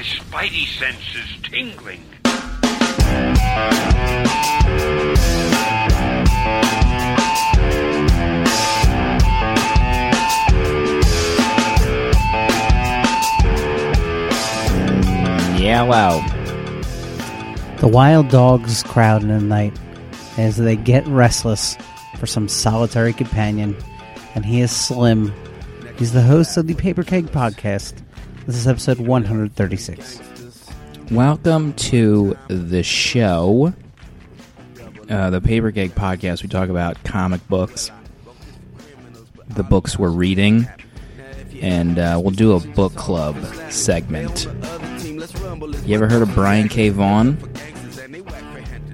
My spidey sense is tingling. Yellow. The wild dogs crowd in the night as they get restless for some solitary companion, and he is Slim. He's the host of the Paper Keg Podcast. This is episode 136. Welcome to the show. Uh, the Paper Keg Podcast. We talk about comic books, the books we're reading, and uh, we'll do a book club segment. You ever heard of Brian K. Vaughan?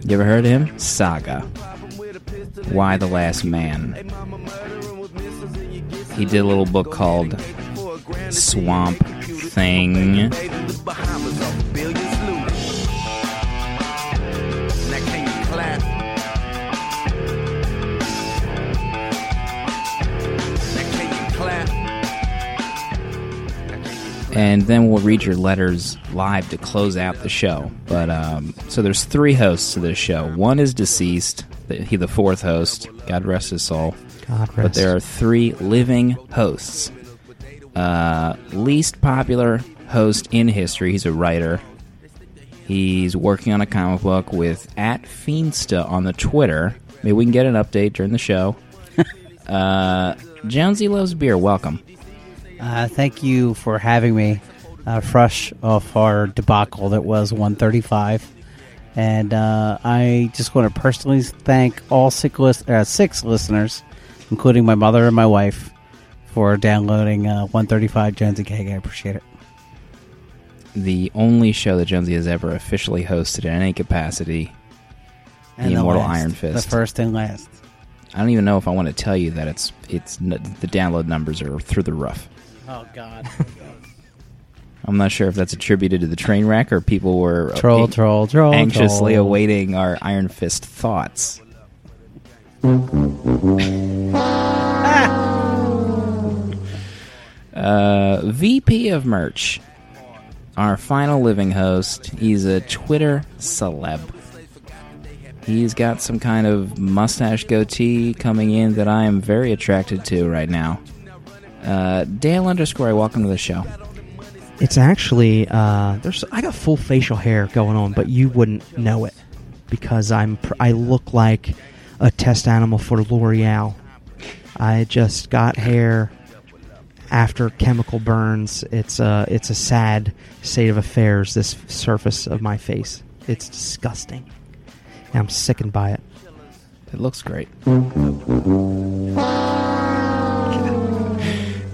You ever heard of him? Saga. Y the Last Man? He did a little book called Swamp Thing. and then we'll read your letters live to close out the show. But um, so there's three hosts to this show. One is deceased. the- He the fourth host. God rest his soul. God rest. But there are three living hosts. Uh, least popular host in history. He's a writer. He's working on a comic book with at Fiendsta on the Twitter. Maybe we can get an update during the show. uh, Jonesy loves beer. Welcome. Uh, thank you for having me uh, fresh off our debacle that was 135. And uh, I just want to personally thank all six, lis- uh, six listeners, including my mother and my wife, for downloading uh, 135 Jonesy Keg. I appreciate it. the only show that Jonesy has ever officially hosted in any capacity. And the Immortal last, Iron Fist. The first and last. I don't even know if I want to tell you that it's it's the download numbers are through the roof. Oh, God. I'm not sure if that's attributed to the train wreck or people were uh, troll, an- troll, troll. anxiously troll. awaiting our Iron Fist thoughts. uh, VP of merch, our final living host. He's a Twitter celeb. He's got some kind of mustache goatee coming in that I am very attracted to right now. Uh, Dale underscore, welcome to the show. It's actually uh, there's I got full facial hair going on, but you wouldn't know it because I'm I look like a test animal for L'Oreal. I just got hair after chemical burns. It's a it's a sad state of affairs. This surface of my face, it's disgusting. And I'm sickened by it. It looks great.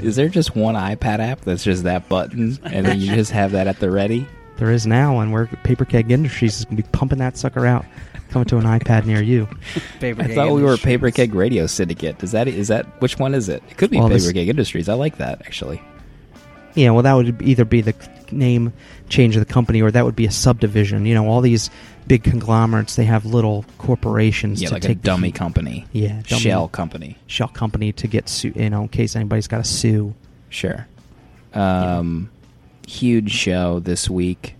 Is there just one iPad app that's just that button, and then you just have that at the ready? There is now, and we're Paper Keg Industries is gonna be pumping that sucker out, coming to an iPad near you. Paper I thought we were Paper Keg Radio Syndicate. Is that is that which one is it? It could be Well, Paper this- Keg Industries. I like that actually. Yeah, well, that would either be the name change of the company, or that would be a subdivision. You know, all these big conglomerates they have little corporations Yeah, to like take the dummy heat. company. Yeah, dummy shell company. shell company to get su- you know in case anybody's got to sue. Sure. Um, huge show this week.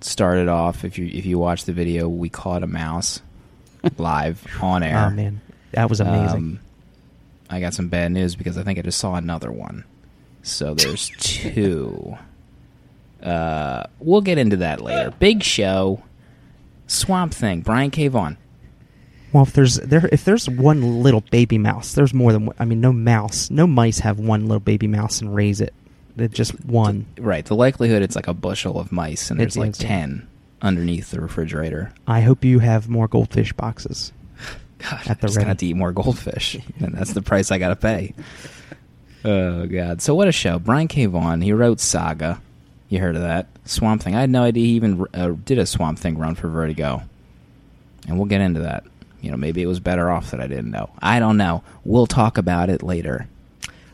Started off if you if you watch the video, we caught a mouse live on air. Oh man, that was amazing. Um, I got some bad news because I think I just saw another one. So there's two. Uh, we'll get into that later. Big show. Swamp Thing. Brian K. Vaughan. well, if there's there if there's one little baby mouse, there's more than one. I mean, no mouse, no mice have one little baby mouse and raise it. They're just one. Right. The likelihood it's like a bushel of mice, and there's It like is. ten underneath the refrigerator. I hope you have more goldfish boxes. God, At the I just ready. got to eat more goldfish, and that's the price I got to pay. Oh God! So what a show! Brian K. Vaughan. He wrote Saga. You heard of that Swamp Thing? I had no idea he even uh, did a Swamp Thing run for Vertigo, and we'll get into that. You know, maybe it was better off that I didn't know. I don't know. We'll talk about it later.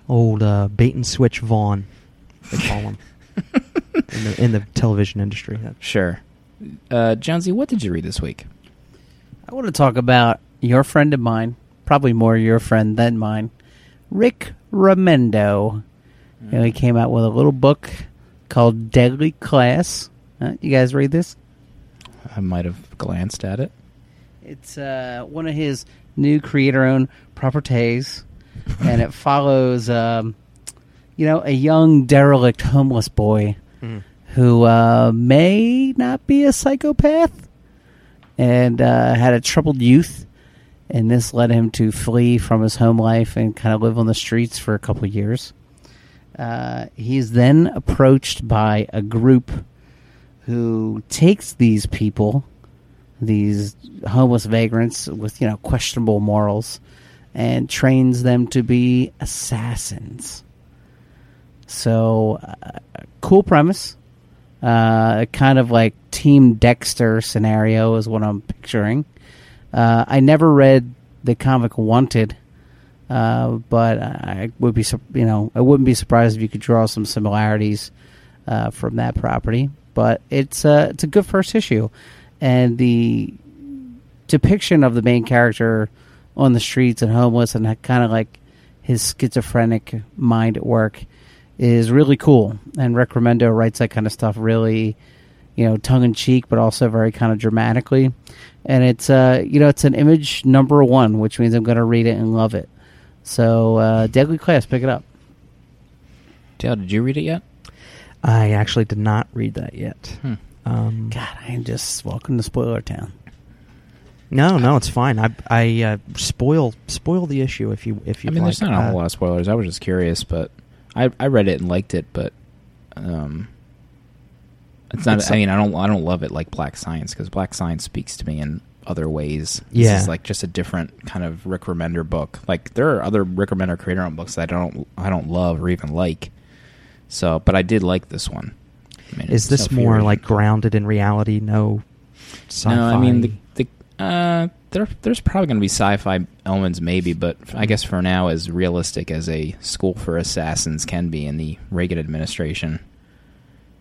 Old uh, bait and switch Vaughan, they call him in, the, in the television industry. Sure. Uh, Jonesy, what did you read this week? I want to talk about your friend of mine, probably more your friend than mine, Rick Remender. You know, he came out with a little book called Deadly Class. Uh, you guys read this? I might have glanced at it. It's uh, one of his new creator-owned properties, and it follows, um, you know, a young derelict homeless boy Mm. who uh, may not be a psychopath and uh, had a troubled youth, and this led him to flee from his home life and kind of live on the streets for a couple of years. Uh, he's then approached by a group who takes these people, these homeless vagrants with you know questionable morals, and trains them to be assassins. So, uh, cool premise. Uh, kind of like Team Dexter scenario is what I'm picturing. Uh, I never read the comic Wanted, uh, but I would be you know I wouldn't be surprised if you could draw some similarities uh, from that property. But it's a it's a good first issue, and the depiction of the main character on the streets and homeless and kind of like his schizophrenic mind at work is really cool. And Rick Remender writes that kind of stuff really, you know, tongue in cheek, but also very kind of dramatically. And it's uh, you know, it's an image number one, which means I'm going to read it and love it. So, uh, Deadly Class, pick it up. Dale, did you read it yet? I actually did not read that yet. Hmm. Um, God, I am just welcome to Spoiler Town. no, no, it's fine. I I uh, spoil spoil the issue if you if you. I mean, there's like. not a whole lot of spoilers. I was just curious, but I I read it and liked it, but um, it's not. It's- I mean, I don't I don't love it like Black Science because Black Science speaks to me in other ways. Yeah. this is like just a different kind of Rick Remender book. Like there are other Rick Remender creator owned books that I don't I don't love or even like. So, but I did like this one. I mean, Is this more like grounded in reality? No sci-fi. No, I mean the, the uh, there there's probably going to be sci-fi elements, maybe, but I guess for now, as realistic as a school for assassins can be in the Reagan administration.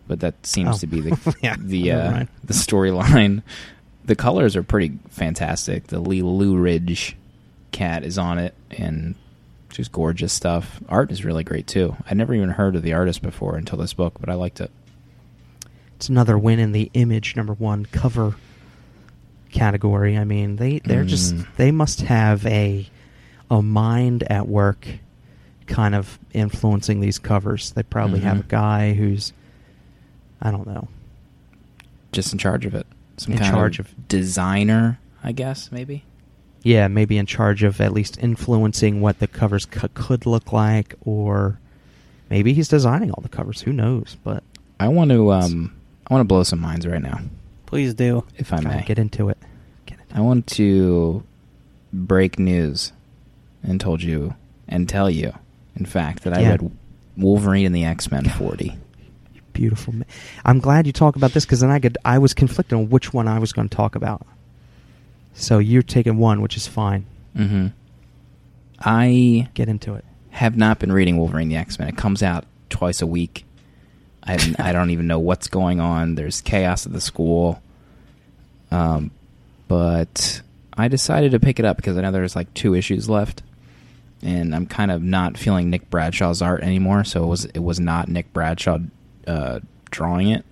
But that seems Oh. to be the Yeah, the uh, the storyline. The colors are pretty fantastic. The Lee Loughridge cat is on it, and just gorgeous stuff. Art is really great too. I'd never even heard of the artist before until this book, but I liked it. it's another win in the image number one cover category. I mean, they they're just Mm. they must have a a mind at work, kind of influencing these covers. They probably have a guy who's I don't know. Just in charge of it. Some In kind charge of, of- designer, I guess, maybe. Yeah, maybe in charge of at least influencing what the covers c- could look like, or maybe he's designing all the covers. Who knows? But I want to um I want to blow some minds right now, Please do. if I may. get into it. I want to break news and told you and tell you, in fact, that I Yeah. read Wolverine and the X Men 40. Beautiful. ma- I'm glad you talk about this because then I could. I was conflicted on which one I was going to talk about. So you're taking one, which is fine. Mm-hmm. I Get into it. have not been reading Wolverine the X Men. It comes out twice a week. I I don't even know what's going on. There's chaos at the school. Um, but I decided to pick it up because I know there's like two issues left, and I'm kind of not feeling Nick Bradshaw's art anymore. So it was it was not Nick Bradshaw uh, drawing it.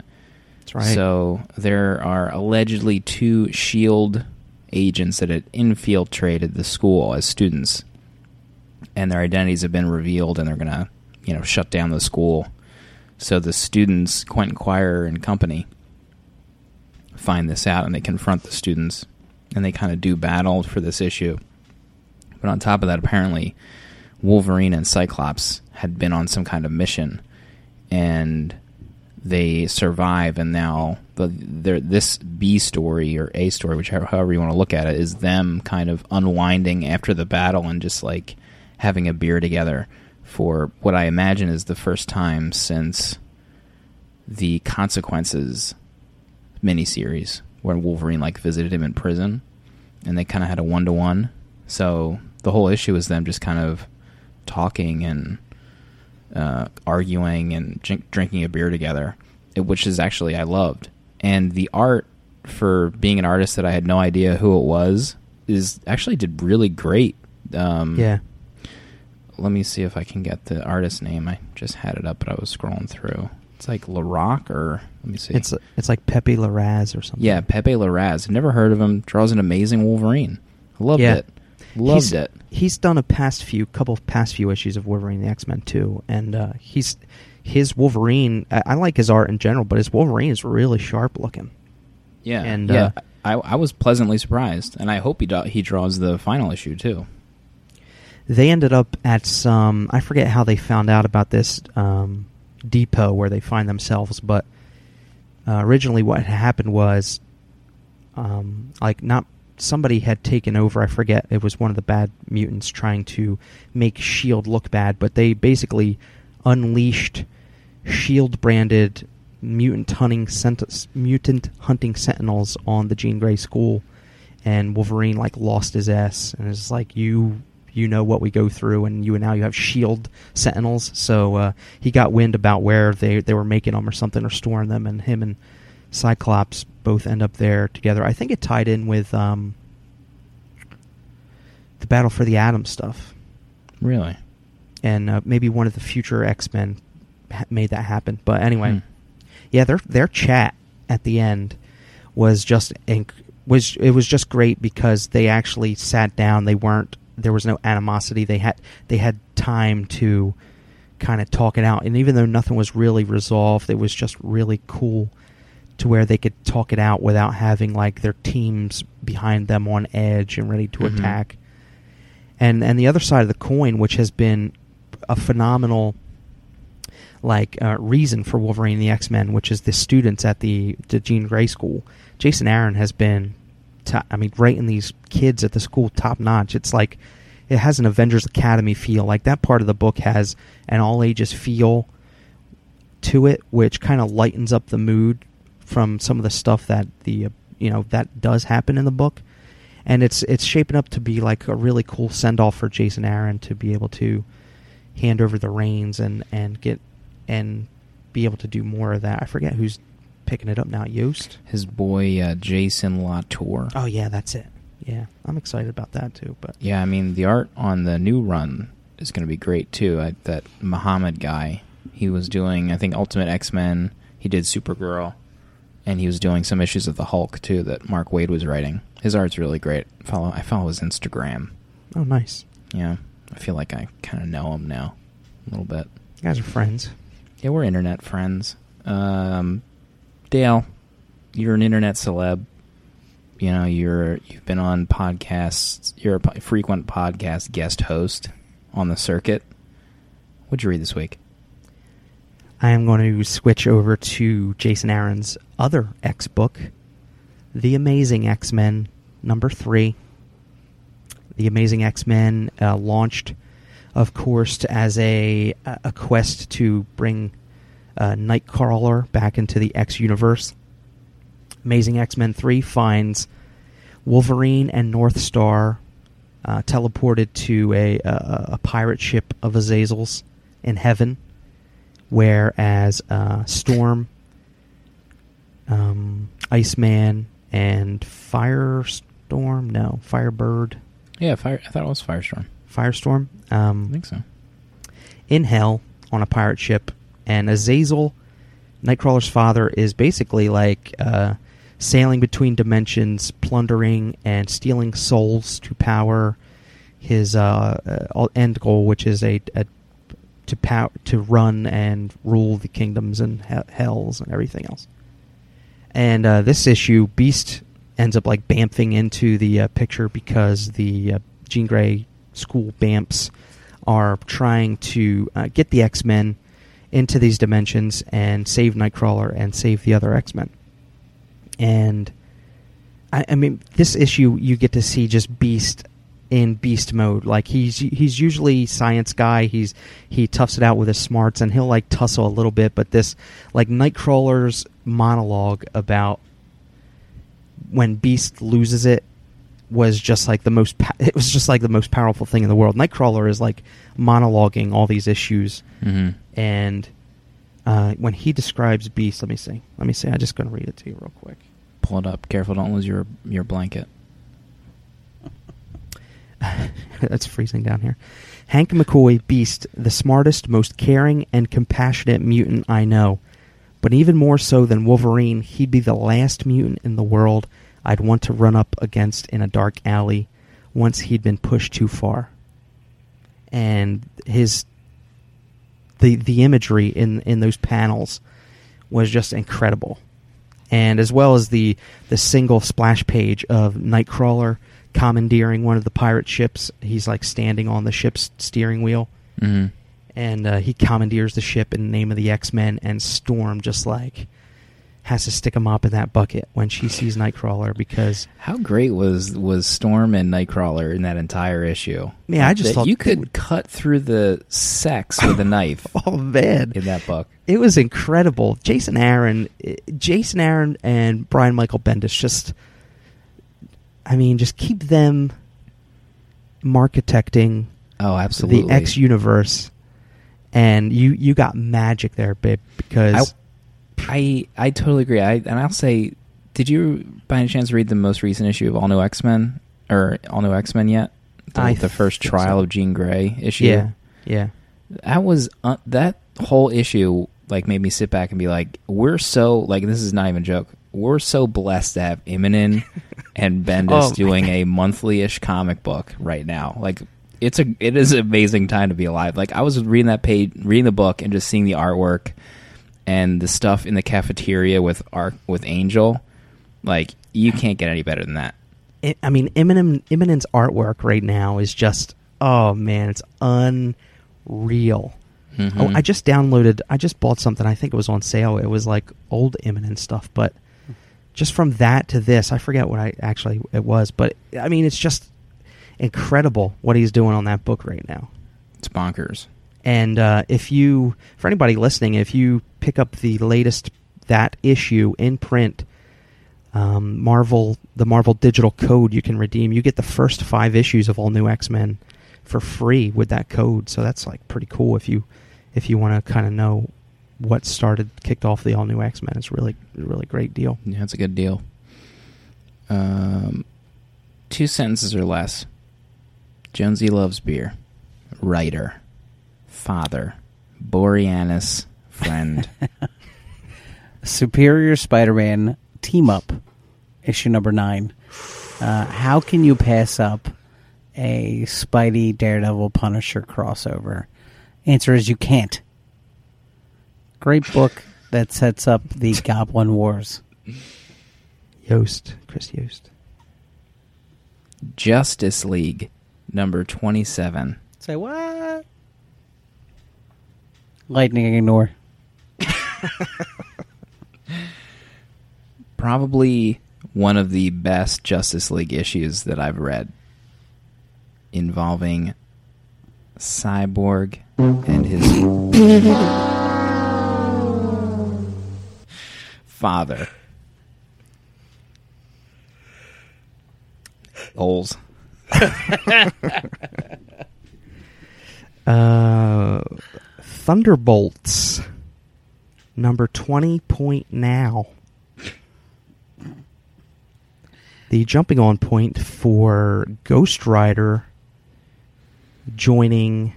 That's right. So there are allegedly two Shield agents that had infiltrated the school as students, and their identities have been revealed, and they're gonna, you know, shut down the school. So the students, Quentin Quire and company, find this out, and they confront the students, and they kind of do battle for this issue. But on top of that, apparently, Wolverine and Cyclops had been on some kind of mission, and they survive, and now the this B story or A story, whichever however you want to look at it, is them kind of unwinding after the battle and just like having a beer together for what I imagine is the first time since the consequences miniseries where Wolverine like visited him in prison, and they kind of had a one to one. So the whole issue is them just kind of talking and uh, arguing and drink, drinking a beer together, which is actually I loved. And the art for being an artist that I had no idea who it was is actually did really great. Um, yeah. Let me see if I can get the artist name. I just had it up, but I was scrolling through. It's like LaRock or let me see. It's it's like Pepe Larraz or something. yeah, Pepe Larraz. Never heard of him. Draws an amazing Wolverine. Loved Yeah. it. Loved He's- it. He's done a past few couple of past few issues of Wolverine the X Men too, and uh, he's his Wolverine. I, I like his art in general, but his Wolverine is really sharp looking. Yeah, And, yeah. uh, I, I was pleasantly surprised, and I hope he do, he draws the final issue too. They ended up at some I forget how they found out about this um, depot where they find themselves, but uh, originally what happened was um, like not somebody had taken over. I forget it was one of the bad mutants trying to make Shield look bad, but they basically unleashed Shield branded mutant hunting sent- mutant hunting sentinels on the Jean Grey school, and Wolverine like lost his ass and it's like you you know what we go through, and you and now you have Shield sentinels. So uh, he got wind about where they they were making them or something or storing them, and him and Cyclops both end up there together. I think it tied in with um, the Battle for the Atom stuff, Really? and uh, maybe one of the future X Men ha- made that happen. But anyway, Hmm. yeah, their their chat at the end was just inc- was it was just great because they actually sat down. They weren't there was no animosity. They had they had time to kind of talk it out. And even though nothing was really resolved, it was just really cool to where they could talk it out without having like their teams behind them on edge and ready to Mhm. attack. And and the other side of the coin, which has been a phenomenal like uh, reason for Wolverine and the X Men, which is the students at the the Jean Grey school. Jason Aaron has been, to, I mean, writing these kids at the school top notch. It's like it has an Avengers Academy feel. Like that part of the book has an all ages feel to it, which kind of lightens up the mood from some of the stuff that the uh, you know that does happen in the book. And it's it's shaping up to be like a really cool send off for Jason Aaron to be able to hand over the reins and and get and be able to do more of that. I forget who's picking it up now. Yost. His boy uh, Jason Latour. Oh yeah, that's it. Yeah, I'm excited about that too. But Yeah, I mean the art on the new run is going to be great too. I, that Muhammad guy, he was doing I think Ultimate X Men. He did Supergirl, and he was doing some issues of the Hulk too that Mark Waid was writing. His art's really great. Follow I follow his Instagram. oh, nice. Yeah, I feel like I kind of know him now a little bit. You guys are friends. Yeah, we're internet friends. Um, Dale, you're an internet celeb. You know, you're you've been on podcasts. You're a frequent podcast guest host on the circuit. What'd you read this week? I am going to switch over to Jason Aaron's other X book, The Amazing X Men, number three. The Amazing X Men uh, launched, of course, as a a quest to bring uh, Nightcrawler back into the X universe. Amazing X Men three finds Wolverine and North Star uh, teleported to a, a a pirate ship of Azazel's in heaven whereas uh, Storm, um, Iceman, and Firestorm, no, Firebird, Yeah, fire. I thought it was Firestorm. Firestorm, I um, think so. in hell on a pirate ship, and Azazel, Nightcrawler's father, is basically like uh, sailing between dimensions, plundering and stealing souls to power his uh, uh, end goal, which is a, a to to run and rule the kingdoms and he- hells and everything else. And uh, this issue, Beast ends up like bamfing into the uh, picture because the uh, Jean Grey school bamfs are trying to uh, get the X Men into these dimensions and save Nightcrawler and save the other X Men. And I, I mean, this issue you get to see just Beast in beast mode. Like he's he's usually science guy. He's he toughs it out with his smarts and he'll like tussle a little bit. But this like Nightcrawler's monologue about when Beast loses it was just like the most. Pa- it was just like the most powerful thing in the world. Nightcrawler is like monologuing all these issues Mm-hmm. and. Uh, when he describes Beast, let me see. Let me see. I'm just going to read it to you real quick. Pull it up. Careful, don't lose your your blanket. That's freezing down here. Hank McCoy, Beast, the smartest, most caring, and compassionate mutant I know. But even more so than Wolverine, he'd be the last mutant in the world I'd want to run up against in a dark alley once he'd been pushed too far. And his the the imagery in in those panels was just incredible. And as well as the the single splash page of Nightcrawler commandeering one of the pirate ships, he's like standing on the ship's steering wheel hmm and uh, he commandeers the ship in the name of the X Men, and Storm just like has to stick a mop in that bucket when she sees Nightcrawler because How great was was Storm and Nightcrawler in that entire issue? Yeah, I just That thought you could would- cut through the sex with a knife oh man, in that book. it was incredible. Jason Aaron, eh, Jason Aaron, and Brian Michael Bendis just, I mean, just keep them marketing Oh, absolutely. the X universe, and you you got magic there, babe. Because I I I totally agree. I and I'll say, did you by any chance read the most recent issue of All New X Men or All New X Men yet? The, I the first trial so. of Jean Grey issue. yeah, yeah, that was uh, that whole issue like made me sit back and be like we're so like this is not even a joke we're so blessed to have Immonen and Bendis Oh, doing a monthly-ish comic book right now like it's a it is an amazing time to be alive like I was reading that page reading the book and just seeing the artwork and the stuff in the cafeteria with art with Angel like you can't get any better than that I- I mean, Immonen, Immonen's artwork right now is just oh man, it's unreal. Mhm. Oh, I just downloaded. I just bought something. I think it was on sale. It was like old Immonen stuff, but just from that to this, I forget what I actually it was. But I mean, it's just incredible what he's doing on that book right now. it's bonkers And uh, if you, for anybody listening, if you pick up the latest that issue in print, um, Marvel, the Marvel digital code you can redeem, you get the first five issues of all new X Men for free with that code. So that's like pretty cool if you if you want to kind of know what started kicked off the all new X Men. It's really really great deal. Yeah, that's a good deal. Um, two sentences or less. Jonesy loves beer. Writer. Father. Boreanaz. Friend. Superior Spider-Man team up, issue number nine. Uh, how can you pass up a Spidey Daredevil Punisher crossover? Answer is you can't. Great book that sets up the Goblin Wars. Yost, Chris Yost. Justice League. Number 27. Say what? Lightning ignore. Probably one of the best Justice League issues that I've read. Involving Cyborg and his father. Holes. Uh, Thunderbolts, number 20 point now. The jumping on point for Ghost Rider joining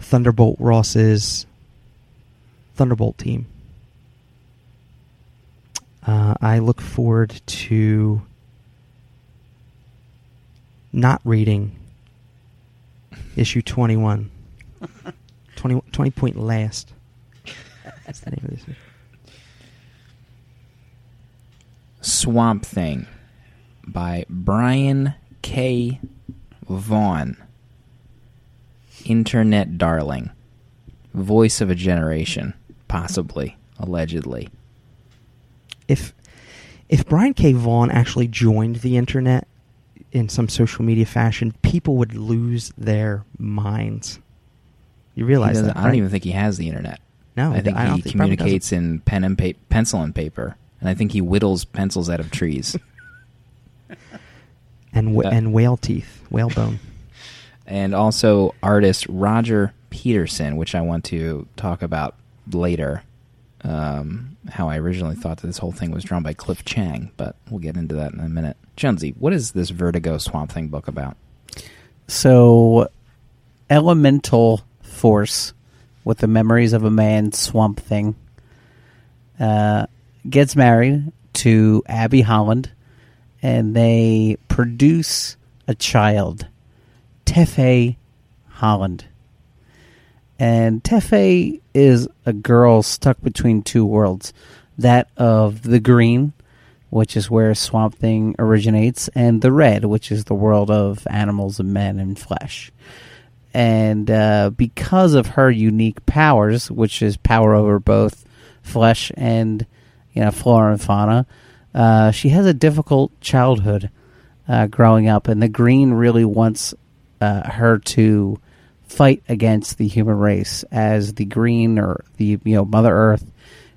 Thunderbolt Ross's Thunderbolt team. Uh, I look forward to not reading issue 21. 20, 20 point last. That's the name of this. issue. Swamp Thing by Brian K. Vaughan. Internet darling. Voice of a generation. Possibly. Allegedly. If if Brian K. Vaughan actually joined the internet in some social media fashion, people would lose their minds. You realize doesn't- that? I don't even think he has the internet. No, I think I don't he think- probably communicates in pen and pa- pencil and paper. And I think he whittles pencils out of trees. and wh- Uh, and whale teeth, whalebone. and also artist Roger Petersen, which I want to talk about later. Um, how I originally thought that this whole thing was drawn by Cliff Chiang, but we'll get into that in a minute. Jonesy, what is this Vertigo Swamp Thing book about? So, elemental force with the memories of a man, Swamp Thing, uh, gets married to Abby Holland, and they produce a child, Tefe Holland. And Tefe is a girl stuck between two worlds that of the green, which is where Swamp Thing originates, and the red, which is the world of animals and men and flesh. And uh, because of her unique powers, which is power over both flesh and you know flora and fauna, uh, she has a difficult childhood uh, growing up, and the green really wants uh, her to fight against the human race as the green or the you know Mother Earth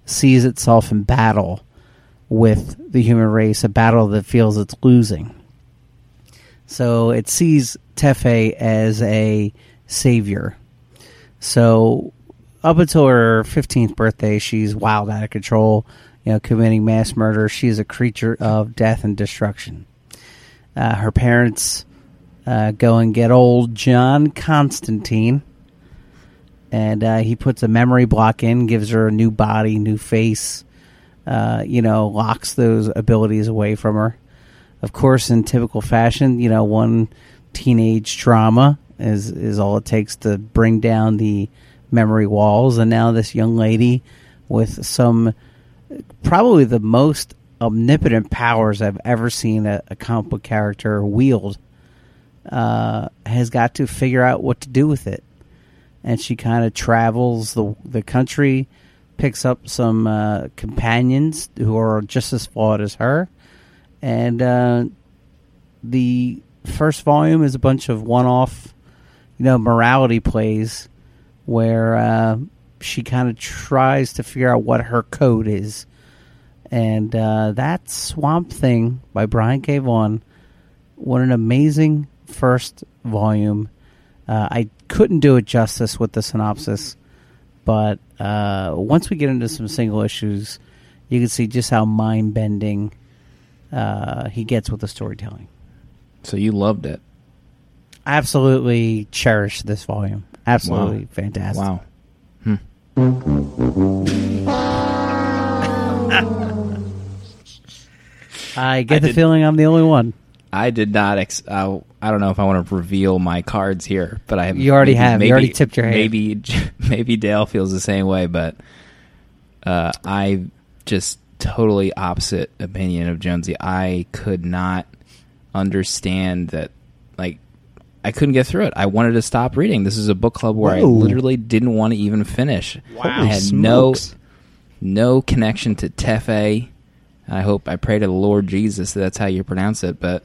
sees itself in battle with the human race, a battle that feels it's losing. So it sees Tefe as a savior. So up until her 15th birthday, she's wild out of control, you know, committing mass murder. She's a creature of death and destruction. Uh, her parents uh, go and get old John Constantine, and uh, he puts a memory block in, gives her a new body, new face, uh, you know, locks those abilities away from her. Of course, in typical fashion, you know, one teenage trauma is is all it takes to bring down the memory walls, and now this young lady with some probably the most omnipotent powers I've ever seen a, a comic book character wield uh, has got to figure out what to do with it. And she kind of travels the the country, picks up some uh, companions who are just as flawed as her, and uh, the first volume is a bunch of one off, you know, morality plays where uh, she kind of tries to figure out what her code is. And uh, that Swamp Thing by Brian K. Vaughan, what an amazing first volume. Uh, I couldn't do it justice with the synopsis, but uh, once we get into some single issues, you can see just how mind bending uh, he gets with the storytelling. So you loved it. Absolutely cherish this volume. Absolutely Wow. fantastic. Wow. Hmm. I get I the did- feeling I'm the only one. I did not. Ex- uh, I don't know if I want to reveal my cards here, but I have. You already have. You already tipped your hand. Maybe, maybe Dale feels the same way, but uh, I just totally opposite opinion of Jonesy. I could not understand that. Like, I couldn't get through it. I wanted to stop reading. This is a book club where I literally didn't want to even finish. Wow. I had smokes. no no connection to Tefe. I hope I pray to the Lord Jesus that that's how you pronounce it, but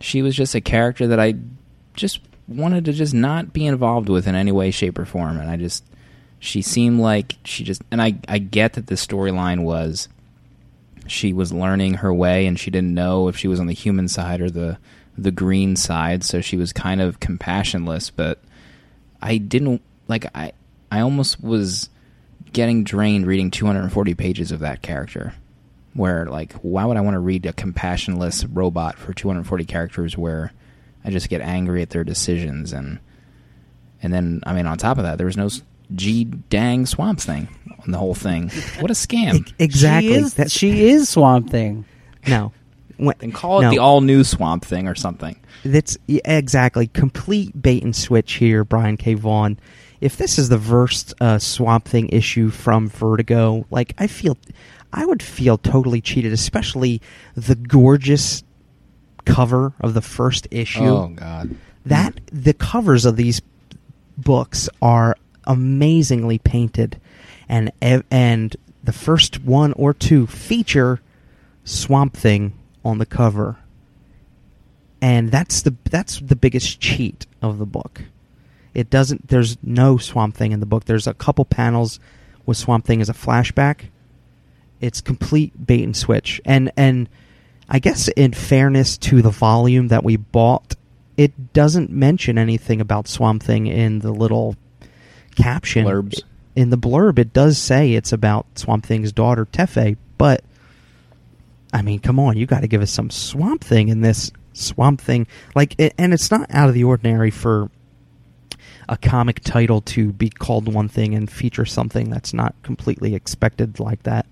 she was just a character that I just wanted to just not be involved with in any way, shape, or form. And I just she seemed like she just and I I get that the storyline was she was learning her way and she didn't know if she was on the human side or the the green side, so she was kind of compassionless, but I didn't like I I almost was getting drained reading 240 pages of that character. Where like why would I want to read a compassionless robot for 240 characters where I just get angry at their decisions and and then I mean on top of that there was no G dang swamp thing on the whole thing. What a scam. Exactly. She is, That's- she is Swamp Thing. no. When- And call it the all new swamp thing or something. That's yeah, exactly complete bait and switch here, Brian K. Vaughan. If this is the first uh, Swamp Thing issue from Vertigo, like I feel, I would feel totally cheated, especially the gorgeous cover of the first issue. Oh god. That the covers of these books are amazingly painted, and and the first one or two feature Swamp Thing on the cover, and that's the that's the biggest cheat of the book. It doesn't. There's no Swamp Thing in the book. There's a couple panels with Swamp Thing as a flashback. It's complete bait and switch, and and I guess in fairness to the volume that we bought, it doesn't mention anything about Swamp Thing in the little caption Blurbs. In the blurb, it does say it's about Swamp Thing's daughter Tefe, but I mean, come on, you got to give us some Swamp Thing in this Swamp Thing. Like, and it's not out of the ordinary for a comic title to be called one thing and feature something that's not completely expected like that.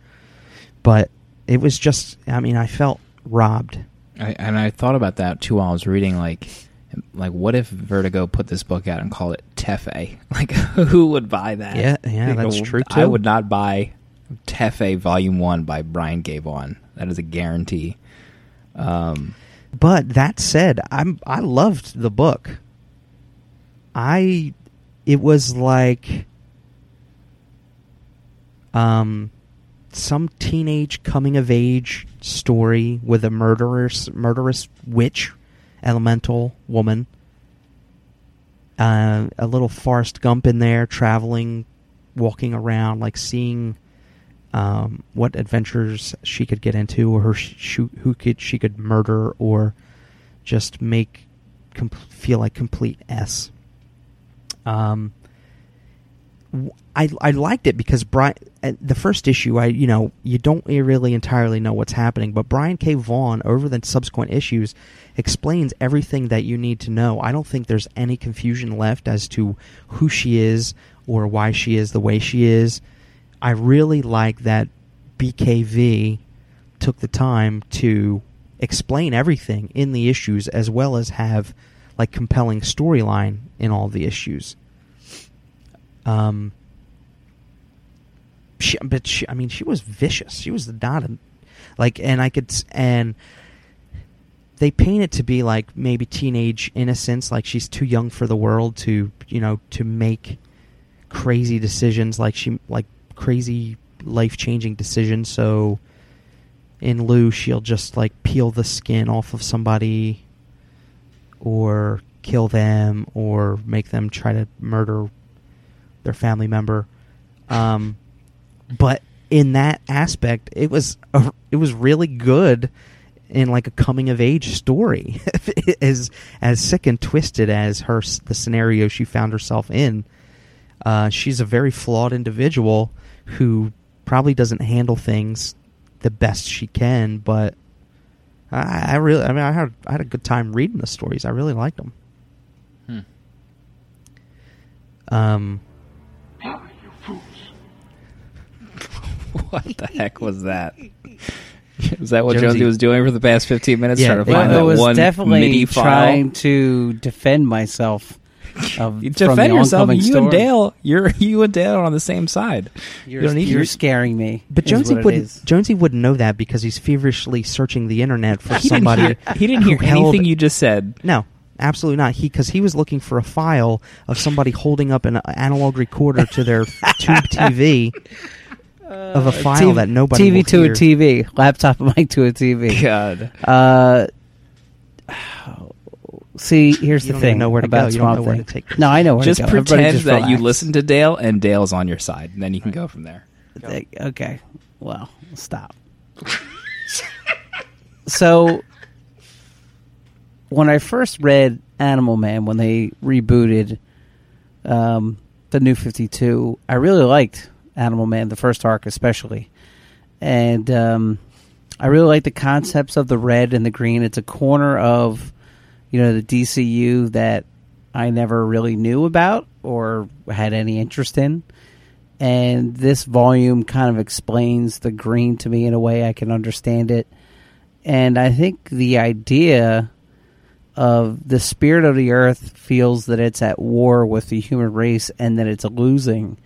but it was just. I mean, I felt robbed. I, and I thought about that too while I was reading. Like, like what if Vertigo put this book out and called it Tefe? Like, who would buy that? Yeah, yeah, You that's know, true, I would not buy Tefe Volume One by Brian K. Vaughan. That is a guarantee. Um, But that said, I'm I loved the book. I it was like um some teenage coming of age story with a murderous murderous witch elemental woman. Uh, a little Forrest Gump in there, traveling, walking around, like seeing um, what adventures she could get into, or her sh- who could she could murder, or just make com- feel like complete s. Um, I I liked it because Brian uh, the first issue I you know you don't really entirely know what's happening, but Brian K. Vaughan over the subsequent issues explains everything that you need to know. I don't think there's any confusion left as to who she is or why she is the way she is. I really like that BKV took the time to explain everything in the issues as well as have like compelling storyline in all the issues. Um, she, but she, I mean, she was vicious. She was not a, like, and I could, and they paint it to be like maybe teenage innocence, like she's too young for the world to, you know, to make crazy decisions, like she, like crazy life changing decisions. So, in lieu, she'll just like peel the skin off of somebody, or kill them, or make them try to murder their family member. Um, but in that aspect, it was a, it was really good in like a coming of age story, as as sick and twisted as her the scenario she found herself in. Uh, she's a very flawed individual who probably doesn't handle things the best she can, but I, I really, I mean, I had I had a good time reading the stories. I really liked them. hmm. Um, what the heck was that? Was that what Jonesy- Jonesy was doing for the past fifteen minutes? Yeah, trying to find I that was one definitely MIDI file. trying to defend myself. Of, You from the defend yourself. oncoming You and. Dale, you're you and Dale are on the same side. You're, you don't need you're scaring me. But Jonesy wouldn't. Jonesy wouldn't know that because he's feverishly searching the internet for He somebody. didn't hear, he didn't hear held- anything you just said. No, absolutely not. He because he was looking for a file of somebody holding up an analog recorder to their tube TV of a file TV that nobody TV to hear. a TV, laptop mic to a TV. God, Uh, see, here's You the thing know where to about go. You don't know where Thing. to take this. No, I know where just to go. Pretend just that you relax. listen to Dale and Dale's on your side, and then you can go from there. They- Okay, well, stop. so, when I first read Animal Man, when they rebooted um, the New Fifty Two, I really liked Animal Man, the first arc especially, and um, I really like the concepts of the red and the green. It's a corner of you know the DCU that I never really knew about or had any interest in and this volume kind of explains the green to me in a way I can understand it. And I think the idea of the spirit of the earth feels that it's at war with the human race and that it's losing.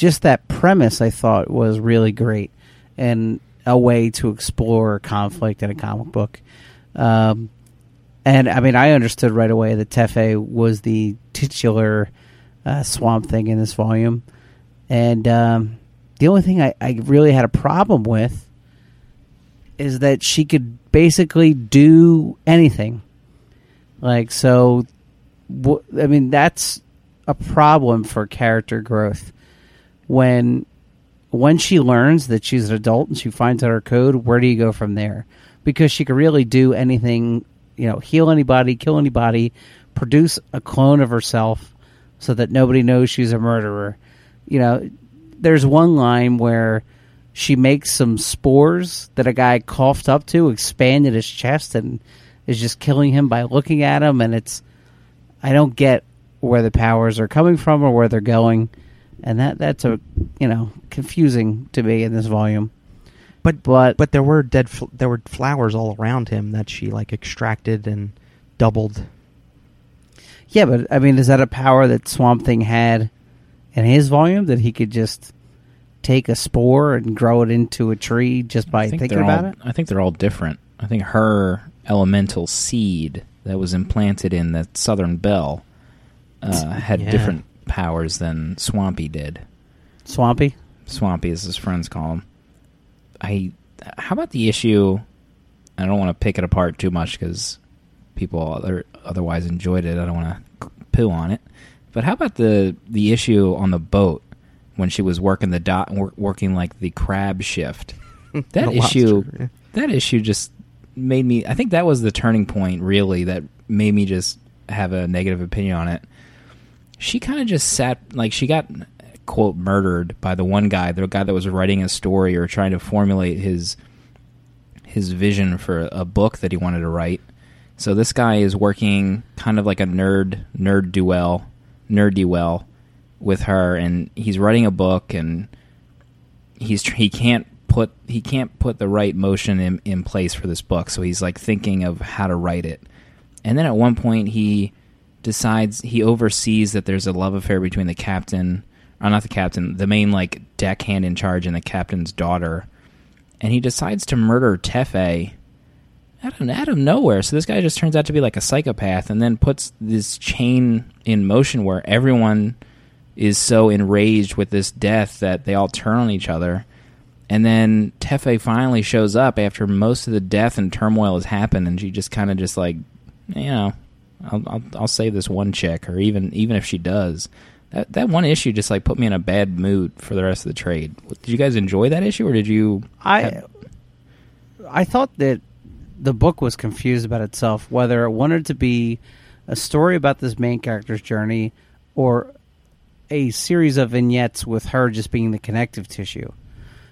Just that premise I thought was really great and a way to explore conflict in a comic book. Um, and I mean, I understood right away that Tefe was the titular uh, swamp thing in this volume. And um, the only thing I, I really had a problem with is that she could basically do anything. Like, so, I mean, that's a problem for character growth. When when she learns that she's an adult and she finds out her code, where do you go from there? Because she could really do anything, you know, heal anybody, kill anybody, produce a clone of herself so that nobody knows she's a murderer. You know, there's one line where she makes some spores that a guy coughed up to, expanded his chest, and is just killing him by looking at him. And it's, I don't get where the powers are coming from or where they're going, and that that's a you know confusing to me in this volume. But But but there were dead fl- there were flowers all around him that she like extracted and doubled. yeah, but I mean, is that a power that Swamp Thing had in his volume that he could just take a spore and grow it into a tree just by I think thinking about all, it? I think they're all different. I think her elemental seed that was implanted in the Southern Bell uh, had Yeah. different powers than Swampy did. Swampy. Swampy, as his friends call him. I. How about the issue? I don't want to pick it apart too much because people other, otherwise enjoyed it. I don't want to poo on it. But how about the the issue on the boat when she was working the dot, wor- working like the crab shift? That issue, yeah. that issue just made me. I think that was the turning point, really, that made me just have a negative opinion on it. She kind of just sat like she got quote murdered by the one guy, the guy that was writing a story or trying to formulate his his vision for a book that he wanted to write. So this guy is working kind of like a nerd nerd duel, nerdy well with her, and he's writing a book, and he's he can't put he can't put the right motion in, in place for this book. So he's like thinking of how to write it, and then at one point he decides he oversees that there's a love affair between the captain, or not the captain, the main like deckhand in charge, and the captain's daughter, and he decides to murder Tefe out of, out of nowhere. So this guy just turns out to be like a psychopath, and then puts this chain in motion where everyone is so enraged with this death that they all turn on each other. And then Tefe finally shows up after most of the death and turmoil has happened, and she just kind of just like, you know, I'll, I'll I'll save this one check, or even even if she does. That that one issue just like put me in a bad mood for the rest of the trade. Did you guys enjoy that issue, or did you? I have- I thought that the book was confused about itself, whether it wanted to be a story about this main character's journey or a series of vignettes with her just being the connective tissue.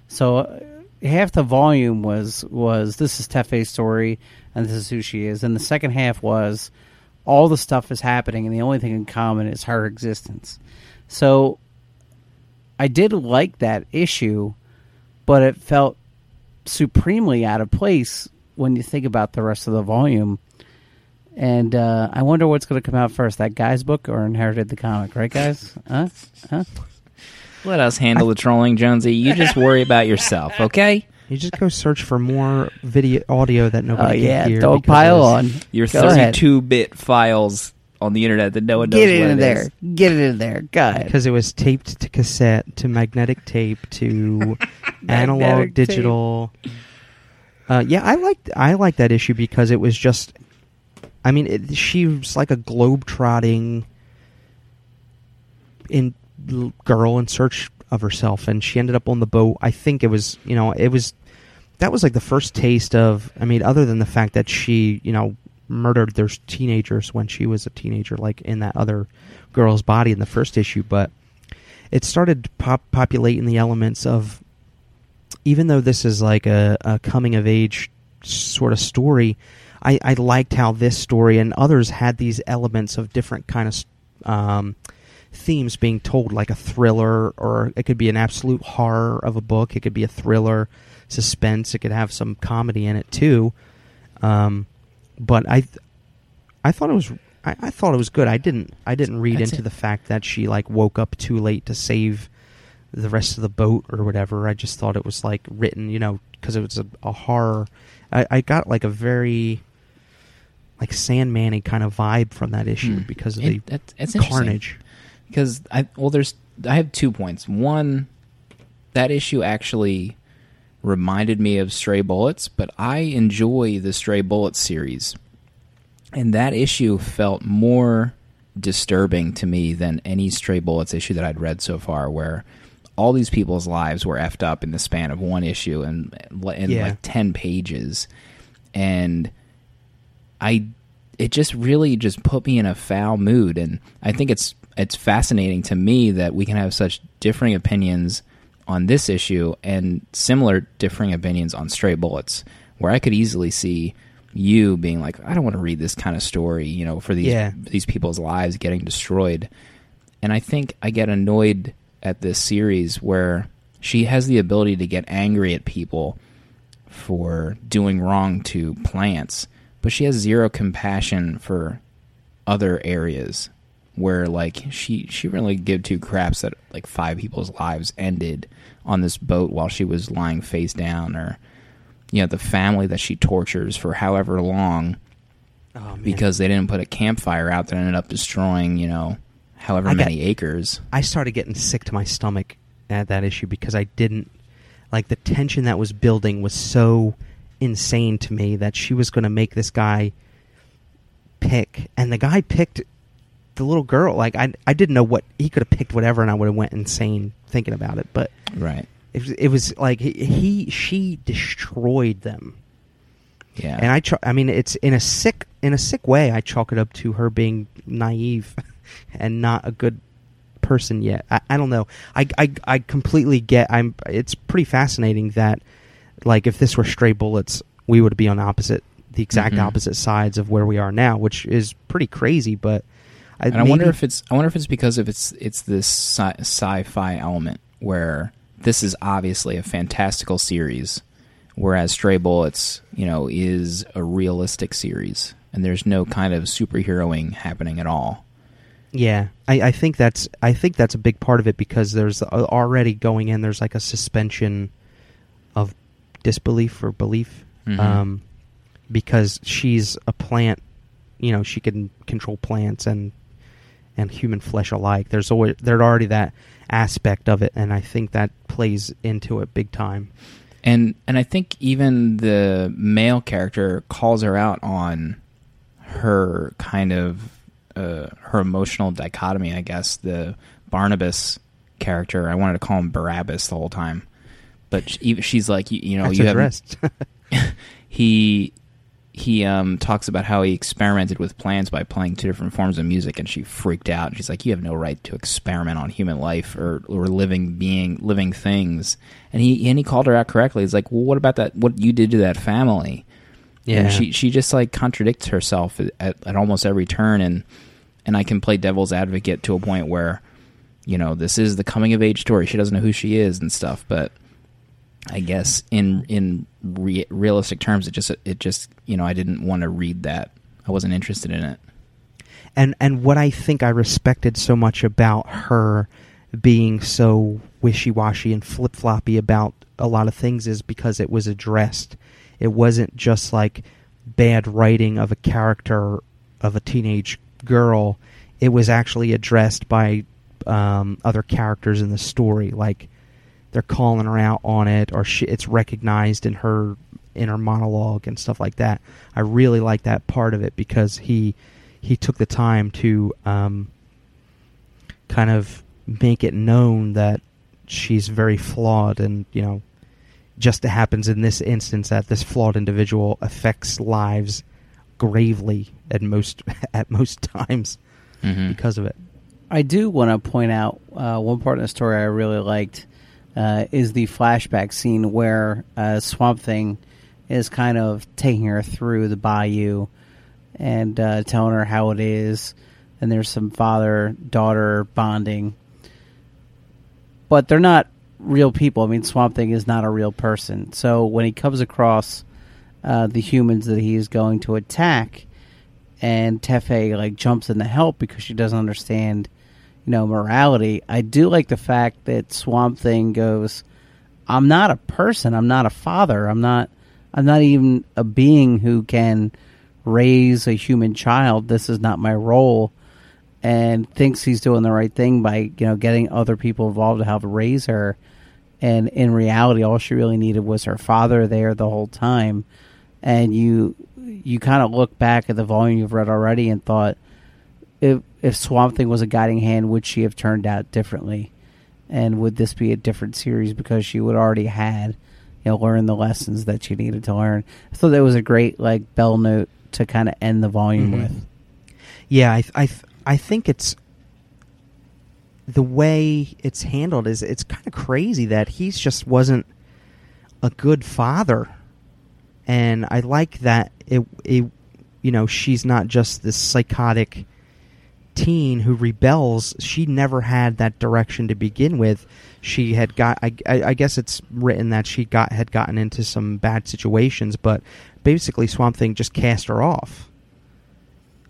So uh, half the volume was was this is Tefe's story and this is who she is, and the second half was all the stuff is happening and the only thing in common is her existence. So I did like that issue, but it felt supremely out of place when you think about the rest of the volume. And uh, I wonder what's going to come out first, that guy's book or Inherited the comic, right, guys? Huh? Huh? Let us handle the trolling, Jonesy. You just worry about yourself, okay? You just go search for more video audio that Oh nobody yeah, can hear. don't pile on. Your Go ahead. 32-bit files on the internet that no one knows Get it what in it there. is. Get it in there. Go ahead. because it was taped to cassette to magnetic tape to analog Magnetic tape. digital. Uh, yeah, I liked I liked that issue because it was just. I mean, it, she was like a globe trotting in girl in search of herself, and she ended up on the boat. I think it was, you know, it was that was like the first taste of. I mean, other than the fact that she, you know, murdered their teenagers when she was a teenager, like in that other girl's body in the first issue, but it started pop populating the elements of. Even though this is like a, a coming of age sort of story, I, I liked how this story and others had these elements of different kind of um, themes being told, like a thriller, or it could be an absolute horror of a book. It could be a thriller, suspense. It could have some comedy in it too. Um, but I, I thought it was, I, I thought it was good. I didn't, I didn't read That's into it. the fact that she like woke up too late to save the rest of the boat or whatever. I just thought it was like written, you know, because it was a, a horror. I, I got like a very like Sandman kind of vibe from that issue Hmm. because of the that- carnage. Because I well, there's I have two points. One, that issue actually reminded me of Stray Bullets, but I enjoy the Stray Bullets series, and that issue felt more disturbing to me than any Stray Bullets issue that I'd read so far, where all these people's lives were effed up in the span of one issue and in Yeah. like ten pages, and I it just really just put me in a foul mood and I think it's it's fascinating to me that we can have such differing opinions on this issue and similar differing opinions on stray bullets where I could easily see you being like I don't want to read this kind of story you know for these Yeah. these people's lives getting destroyed and I think I get annoyed at this series where she has the ability to get angry at people for doing wrong to plants, but she has zero compassion for other areas where like she she really give two craps that like five people's lives ended on this boat while she was lying face down or you know the family that she tortures for however long Oh, because they didn't put a campfire out that ended up destroying you know however I got- many acres. I started getting sick to my stomach at that issue because I didn't like the tension that was building was so insane to me that she was going to make this guy pick, and the guy picked the little girl. Like I, I didn't know what he could have picked whatever, and I would have went insane thinking about it. But right it was, it was like he, he she destroyed them. yeah And I, I mean, it's in a sick, in a sick way. I chalk it up to her being naive and not a good person yet. I, I don't know. I, I, I completely get. I'm. It's pretty fascinating that, like, if this were stray bullets, we would be on opposite, the exact Mhm. opposite sides of where we are now, which is pretty crazy. But I, and I wonder if it's I wonder if it's because of it's it's this sci- sci-fi element where this is obviously a fantastical series, whereas Stray Bullets, you know, is a realistic series, and there's no kind of superheroing happening at all. Yeah, I, I think that's I think that's a big part of it because there's already going in. There's like a suspension of disbelief or belief, Mhm. um, because she's a plant. You know, she can control plants and and human flesh alike. There's always there's already that aspect of it, and I think that plays into it big time. and and I think even the male character calls her out on her kind of uh, her emotional dichotomy. I guess the Barnabas character. I wanted to call him Barabbas the whole time, but she, she's like, you, you know, That's you have he he um talks about how he experimented with plans by playing two different forms of music and she freaked out. And she's like you have no right to experiment on human life or or living being living things. And he and he called her out correctly. He's like well what about that what you did to that family? Yeah, and she she just like contradicts herself at, at, at almost every turn. And and I can play devil's advocate to a point where you know this is the coming of age story. She doesn't know who she is and stuff but I guess in in re- realistic terms it just it just you know I didn't want to read that I wasn't interested in it and and what I think I respected so much about her being so wishy-washy and flip-floppy about a lot of things is because it was addressed. It wasn't just like bad writing of a character of a teenage girl. It was actually addressed by um, other characters in the story, like they're calling her out on it, or she, it's recognized in her in her monologue and stuff like that. I really like that part of it because he he took the time to um, kind of make it known that she's very flawed and you know just it happens in this instance that this flawed individual affects lives gravely at most at most times mm-hmm. because of it I do want to point out uh, one part of the story I really liked uh, is the flashback scene where uh, Swamp Thing is kind of taking her through the bayou and uh, telling her how it is, and there's some father daughter bonding. But they're not real people. I mean, Swamp Thing is not a real person. So when he comes across uh, the humans that he is going to attack, and Tefe like jumps in to help because she doesn't understand, you know, morality. I do like the fact that Swamp Thing goes, "I'm not a person. I'm not a father. I'm not. I'm not even a being who can raise a human child. This is not my role." And thinks he's doing the right thing by you know getting other people involved to help raise her. And in reality, all she really needed was her father there the whole time. And you you kind of look back at the volume you've read already and thought, if if Swamp Thing was a guiding hand, would she have turned out differently? And would this be a different series because she would already had, you know, learned the lessons that she needed to learn? I thought that was a great like bell note to kind of end the volume Mhm. with. yeah i i i think it's the way it's handled is it's kind of crazy that he's just wasn't a good father and i like that it, it you know she's not just this psychotic teen who rebels, she never had that direction to begin with. She had got. I, I, I guess it's written that she got had gotten into some bad situations, but basically Swamp Thing just cast her off.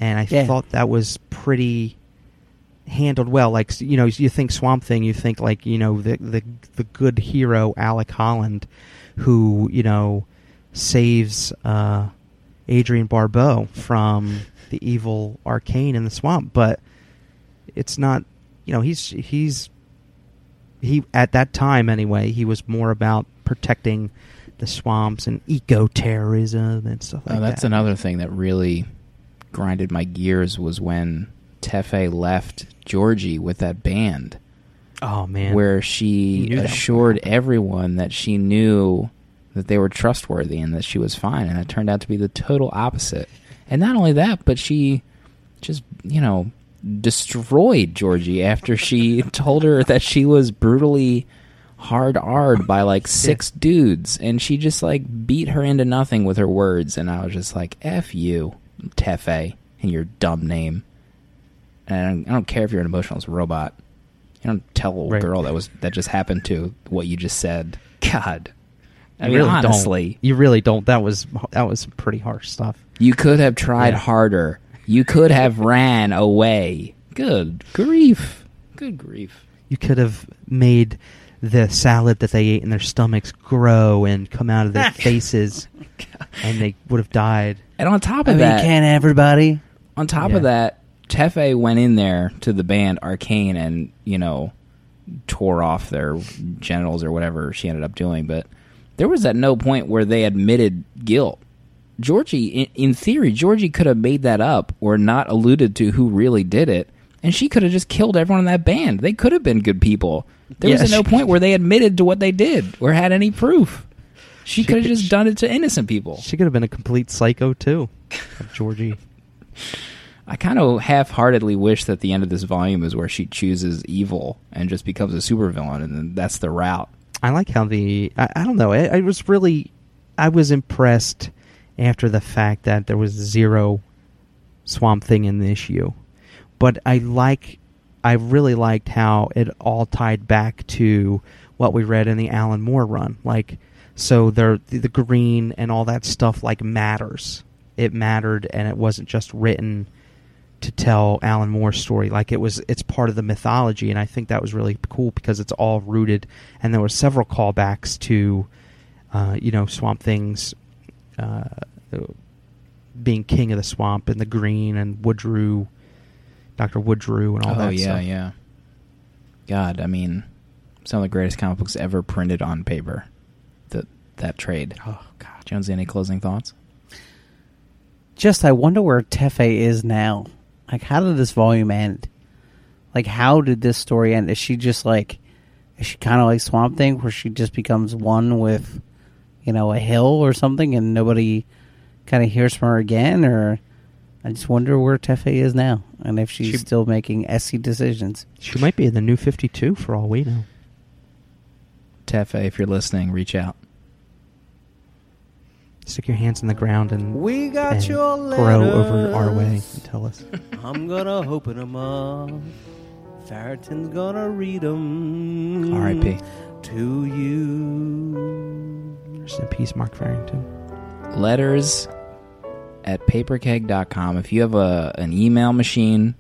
And I Yeah. thought that was pretty handled well. Like you know, you think Swamp Thing, you think like you know the the the good hero Alec Holland, who you know saves uh, Adrienne Barbeau from the evil Arcane in the swamp, but it's not. You know, he's he's he at that time anyway. He was more about protecting the swamps and eco terrorism and stuff oh, like Oh, that's that. another thing that really grinded my gears was when Tefe left Georgie with that band, Oh man, where she assured everyone that she knew that they were trustworthy and that she was fine, and it turned out to be the total opposite. And not only that, but she just you know destroyed Georgie after she told her that she was brutally hard r'd by like six dudes. And she just like beat her into nothing with her words. And I was just like F you Tefe and your dumb name. And I don't, I don't care if you're an emotionless robot. You don't tell a Right. girl that was that just happened to what you just said. God I You mean really honestly don't. you really don't. That was that was pretty harsh stuff. you could have tried Yeah. harder. You could have ran away. Good grief. Good grief. You could have made the salad that they ate in their stomachs grow and come out of their faces, and they would have died. And on top I of mean, that, can everybody? on top Yeah. of that, Tefe went in there to the band Arcane and, you know, tore off their genitals or whatever she ended up doing. But there was at no point where they admitted guilt. Georgie, in, in theory, Georgie could have made that up or not alluded to who really did it, and she could have just killed everyone in that band. They could have been good people. There was at no she- point where they admitted to what they did or had any proof. She, She could have just done it to innocent people. She could have been a complete psycho too, Georgie. I kind of half-heartedly wish that the end of this volume is where she chooses evil and just becomes a supervillain, and then that's the route. I like how the I, I don't know. I, I was really I was impressed after the fact that there was zero Swamp Thing in the issue, but I like I really liked how it all tied back to what we read in the Alan Moore run. Like so, the the green and all that stuff like matters. It mattered, and it wasn't just written to tell Alan Moore's story. Like it was, it's part of the mythology, and I think that was really cool because it's all rooted. And there were several callbacks to, uh, you know, Swamp Thing's uh, being king of the swamp and the green and Woodrue, Doctor Woodrue, and all oh that yeah, stuff. yeah. God, I mean, some of the greatest comic books ever printed on paper. That that trade. Oh God. Jonesy, any closing thoughts? Just, I wonder where Tefe is now. Like, how did this volume end? Like, how did this story end? Is she just like, is she kind of like Swamp Thing, where she just becomes one with, you know, a hill or something, and nobody kind of hears from her again? Or I just wonder where Tefe is now, and if she's She- still making SC decisions. She might be in the new Fifty Two for all we know. Tefe, if you're listening, reach out. Stick your hands in the ground and We got and your grow over our way and tell us. I'm gonna open them up. Farrington's gonna read them. R.I.P. To you. Rest in peace, Mark Farrington. Letters at paperkeg.com. If you have a an email machine,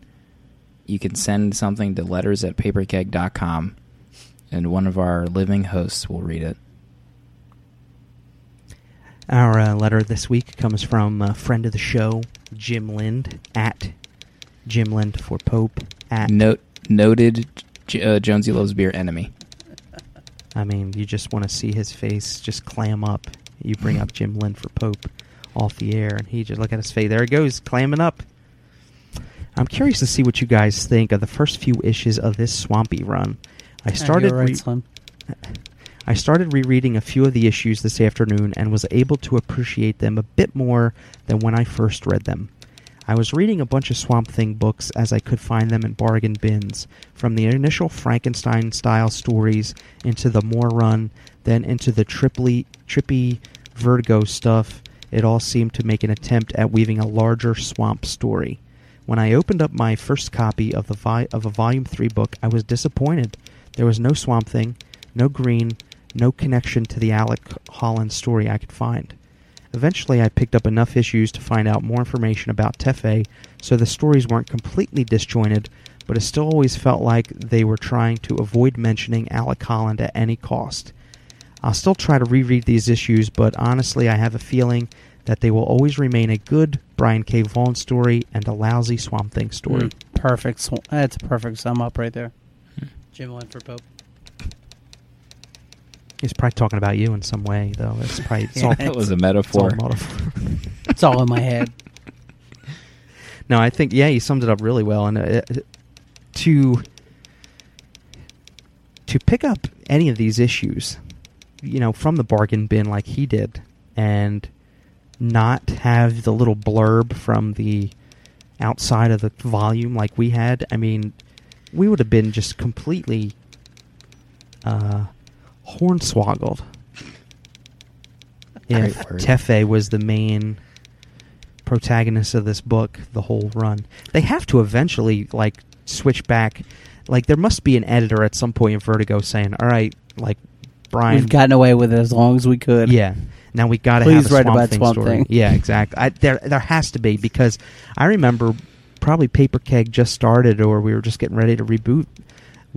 you can send something to letters at paperkeg.com, and one of our living hosts will read it. Our uh, letter this week comes from a friend of the show, Jim Lind, at Jim Lind for Pope. At Note noted J- uh, Jonesy loves beer enemy. I mean, you just want to see his face just clam up. You bring up Jim Lind for Pope off the air, and he just look at his face. There he goes, clamming up. I'm curious to see what you guys think of the first few issues of this swampy run. I started. You're right, re- Slim. I started rereading a few of the issues this afternoon and was able to appreciate them a bit more than when I first read them. I was reading a bunch of Swamp Thing books as I could find them in bargain bins, from the initial Frankenstein style stories into the more run, then into the triply, trippy Vertigo stuff. It all seemed to make an attempt at weaving a larger swamp story. When I opened up my first copy of the vi- of a volume three book, I was disappointed. There was no Swamp Thing, no Green, no connection to the Alec Holland story I could find. Eventually, I picked up enough issues to find out more information about Tefe, so the stories weren't completely disjointed, but it still always felt like they were trying to avoid mentioning Alec Holland at any cost. I'll still try to reread these issues, but honestly, I have a feeling that they will always remain a good Brian K. Vaughan story and a lousy Swamp Thing story. Mm, perfect. That's a perfect sum up right there. Jim Lynn for Pope. He's probably talking about you in some way, though. It's probably it's all, That was a it's all metaphor. metaphor. It's all in my head. No, I think yeah, he summed it up really well. And uh, to to pick up any of these issues, you know, from the bargain bin like he did, and not have the little blurb from the outside of the volume like we had. I mean, we would have been just completely uh, hornswoggled if. Tefe was the main protagonist of this book the whole run. They have to eventually like switch back. Like there must be an editor at some point in Vertigo saying, "All right, like Brian, We've gotten away with it as long as we could. yeah, now we got to have a Swamp about Thing Swamp story." Thing. Yeah, exactly. I, there, there has to be because I remember probably Paper Keg just started, or we were just getting ready to reboot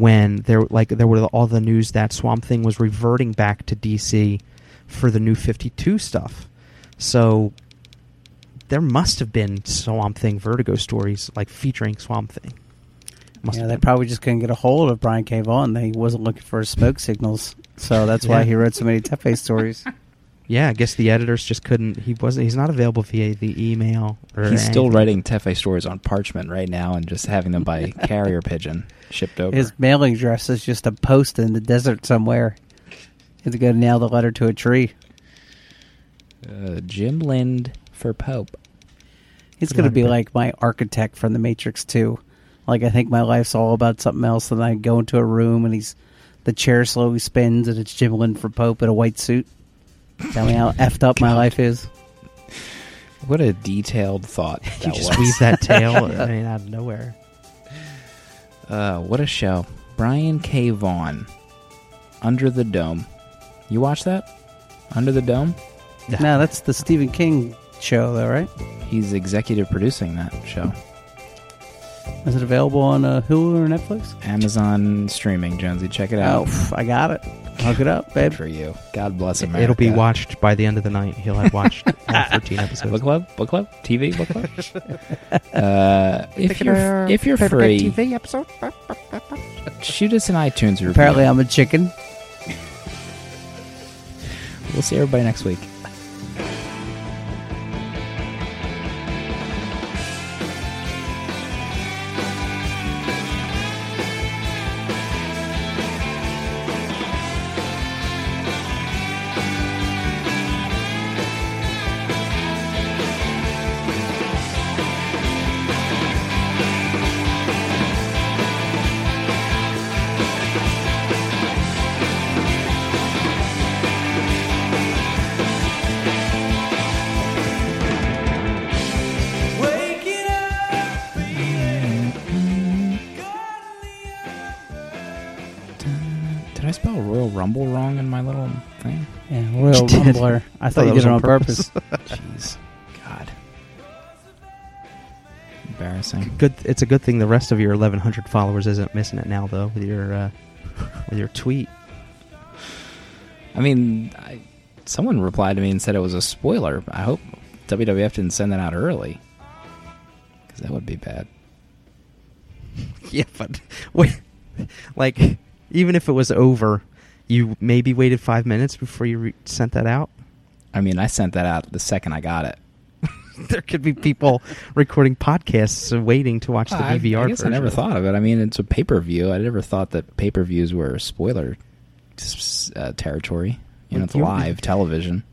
when there like there were all the news that Swamp Thing was reverting back to DC for the new Fifty Two stuff. So there must have been Swamp Thing Vertigo stories like featuring Swamp Thing. Must yeah, they been. probably just couldn't get a hold of Brian K. Vaughan. They wasn't looking for smoke signals, so that's why Yeah. he wrote so many Tefe stories. yeah, I guess the editors just couldn't. He wasn't. He's not available via the email. Or He's still anything. writing Tefe stories on parchment right now and just having them by carrier pigeon shipped over. His mailing address is just a post in the desert somewhere. He's going to nail the letter to a tree. uh, Jim Lind for Pope. He's going to be like my architect from The Matrix 2. Like, I think my life's all about something else, and I go into a room and he's the chair slowly spins, and it's Jim Lynn for Pope in a white suit. Tell me how effed up my life is. What a detailed thought You just was. weave that tail. I mean, out of nowhere. Uh, what a show. Brian K. Vaughan. Under the Dome. You watch that? Under the Dome? No, that's the Stephen King show, though, right? He's executive producing that show. Is it available on uh, Hulu or Netflix? Amazon streaming, Jonesy. Check it Oh, out. pff, I got it. Hook it up, babe. Good for you. God bless America. It'll be watched by the end of the night. He'll have watched all 13 episodes. Book club, book club, TV book club. uh, if you're if you're free, episode. shoot us an iTunes review. Apparently, I'm a chicken. we'll see everybody next week. Thought thought you did it on on purpose. Jeez, God, embarrassing. Good. It's a good thing the rest of your 1,100 followers isn't missing it now, though, with your uh, with your tweet. I mean, I, someone replied to me and said it was a spoiler. I hope WWF didn't send that out early, because that would be bad. Yeah, but wait, like even if it was over, you maybe waited five minutes before you re- sent that out. I mean, I sent that out the second I got it. there could be people recording podcasts waiting to watch the I, DVR I guess I never thought of it. I mean, it's a pay per view. I never thought that pay per views were spoiler uh, territory. You know, it's live television.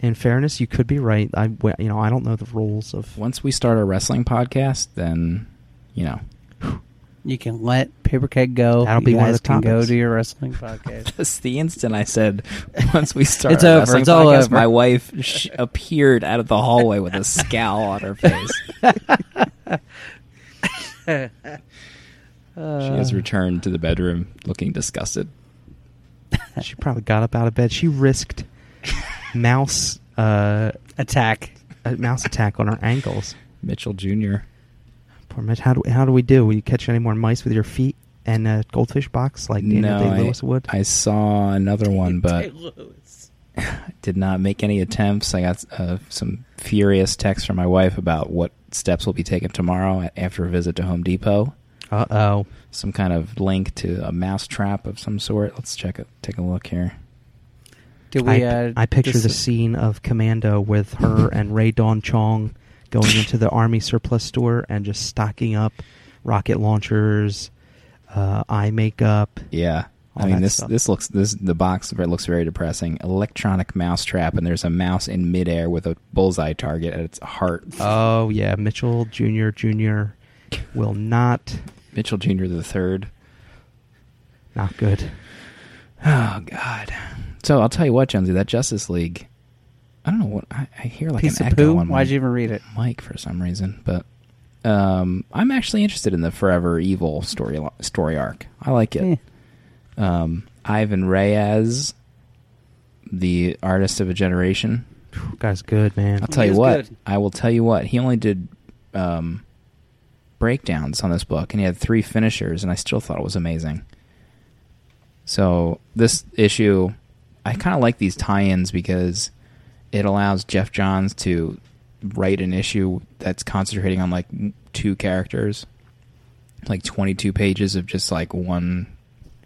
In fairness, you could be right. I, you know, I don't know the rules of. Once we start a wrestling podcast, then you know You can let Paper Keg go. That'll you be one of the can go to your wrestling podcast. That's the instant I said, once we start It's over. wrestling It's all podcast, over. my wife sh- appeared out of the hallway with a scowl on her face. she has returned to the bedroom looking disgusted. she probably got up out of bed. She risked mouse uh, Attack. a mouse attack on her ankles. Mitchell Jr. Poor Mitch. How do how do we do? Will you catch any more mice with your feet and a goldfish box like Daniel no, Day I, Lewis would? I saw another one, but Hey, did not make any attempts. I got uh, some furious texts from my wife about what steps will be taken tomorrow after a visit to Home Depot. Uh oh. Some kind of link to a mouse trap of some sort. Let's check it. Take a look here. Did we? I, uh, I picture the scene of Commando with her and Rae Dawn Chong going into the army surplus store and just stocking up rocket launchers, uh, eye makeup. Yeah. I mean this stuff. this looks this the box looks very depressing. Electronic mouse trap and there's a mouse in midair with a bullseye target at its heart. Oh yeah, Mitchell Junior Junior will not Mitchell Jr. the third. not good. Oh God. So I'll tell you what, Jonesy, that Justice League. I don't know what I, I hear like piece an of echo poo. on my Why'd you even read it? mic for some reason, but um, I'm actually interested in the Forever Evil story story arc. I like it. Eh. Um, Ivan Reis, the artist of a generation. Phew, Guy's good, man. I'll tell He you is what. good. I will tell you what. He only did um, breakdowns on this book, and he had three finishers, and I still thought it was amazing. So this issue, I kind of like these tie-ins because it allows Geoff Johns to write an issue that's concentrating on like two characters, like twenty-two pages of just like one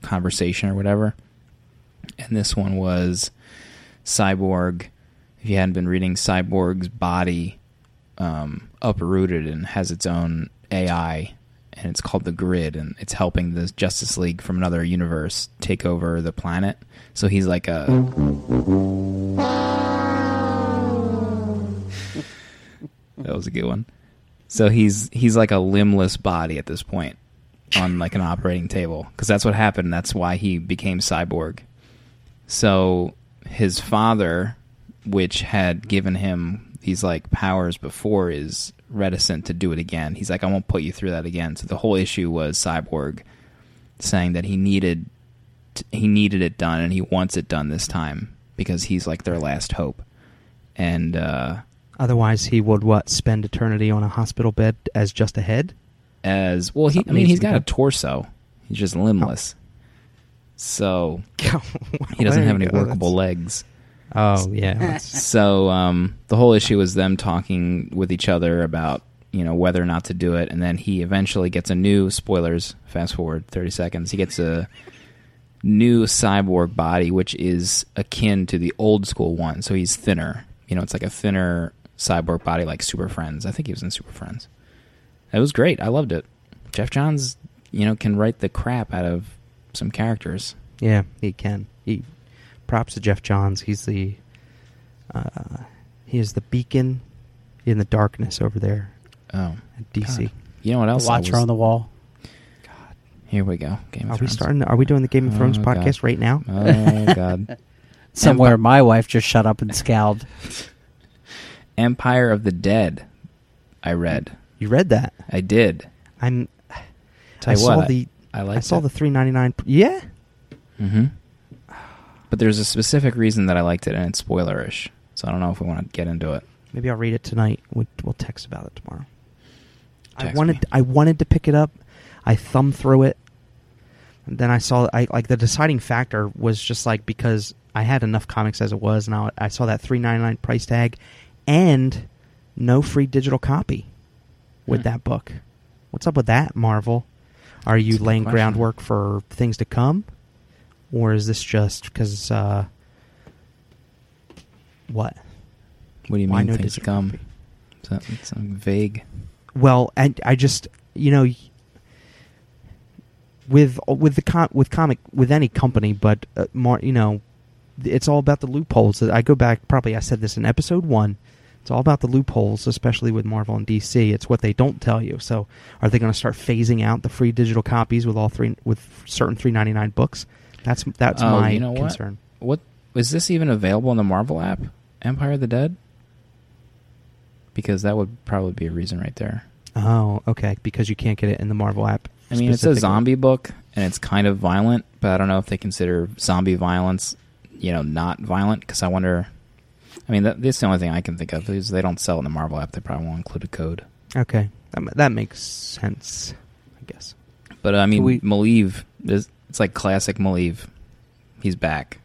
conversation or whatever. And this one was Cyborg. If you hadn't been reading, Cyborg's body um, uprooted and has its own AI, and it's called the Grid, and it's helping the Justice League from another universe take over the planet. So he's like a. that was a good one. So he's he's like a limbless body at this point on like an operating table because that's what happened. That's why he became cyborg. So his father, which had given him these like powers before, is reticent to do it again. He's like, I won't put you through that again. So the whole issue was Cyborg saying that he needed he needed it done and he wants it done this time because he's like their last hope. And uh, Otherwise, he would what spend eternity on a hospital bed as just a head. as well, he I mean needs he's to be got a torso. He's just limbless. So he he doesn't have any workable legs. Oh yeah, so um, the whole issue was them talking with each other about you know whether or not to do it, and then he eventually gets a new spoilers. Fast forward thirty seconds, he gets a new cyborg body, which is akin to the old school one. So he's thinner. You know, it's like a thinner cyborg body, like Super Friends. I think he was in Super Friends. It was great. I loved it. Geoff Johns, you know, can write the crap out of some characters. yeah, he can. He props to Geoff Johns. He's the uh, he is the beacon in the darkness over there Oh, at DC. God. you know what else? I Watcher was- on the wall. God, here we go. Game of Are we Thrones. starting? Are we doing the Game of Thrones Oh, God. podcast right now? Oh God. Somewhere, my wife just shut up and scowled. Empire of the Dead. I read. You read that? I did. I'm. Tell I saw what, the. I, I I saw it. the three ninety nine. Yeah. Mm-hmm. But there's a specific reason that I liked it, and it's spoilerish. So I don't know if we want to get into it. Maybe I'll read it tonight. We'll, we'll text about it tomorrow. I wanted me. I wanted to pick it up. I thumbed through it. And then I saw I like the deciding factor was just like because I had enough comics as it was and I, I saw that 3.99 price tag and no free digital copy with Hmm. that book. What's up with that, Marvel? Are you That's laying groundwork for things to come or is this just cuz uh what? What do you Why mean no things to digital come? copy? Is that some vague? Well, and I just you know with with the com- with comic with any company, but uh, more you know, it's all about the loopholes. I go back probably I said this in episode one. It's all about the loopholes, especially with Marvel and DC. It's what they don't tell you. So, are they going to start phasing out the free digital copies with all three with certain three ninety nine books? That's that's Oh, my you know what? concern. What is this even available in the Marvel app? Empire of the Dead? Because that would probably be a reason right there. Oh, okay. Because you can't get it in the Marvel app. I mean, it's a zombie book and it's kind of violent, but I don't know if they consider zombie violence, you know, not violent. Because I wonder. I mean, that, that's the only thing I can think of is they don't sell it in the Marvel app. They probably won't include a code. Okay, that, that makes sense. I guess. But uh, I mean, we- Maleev is it's like classic Maleev. He's back.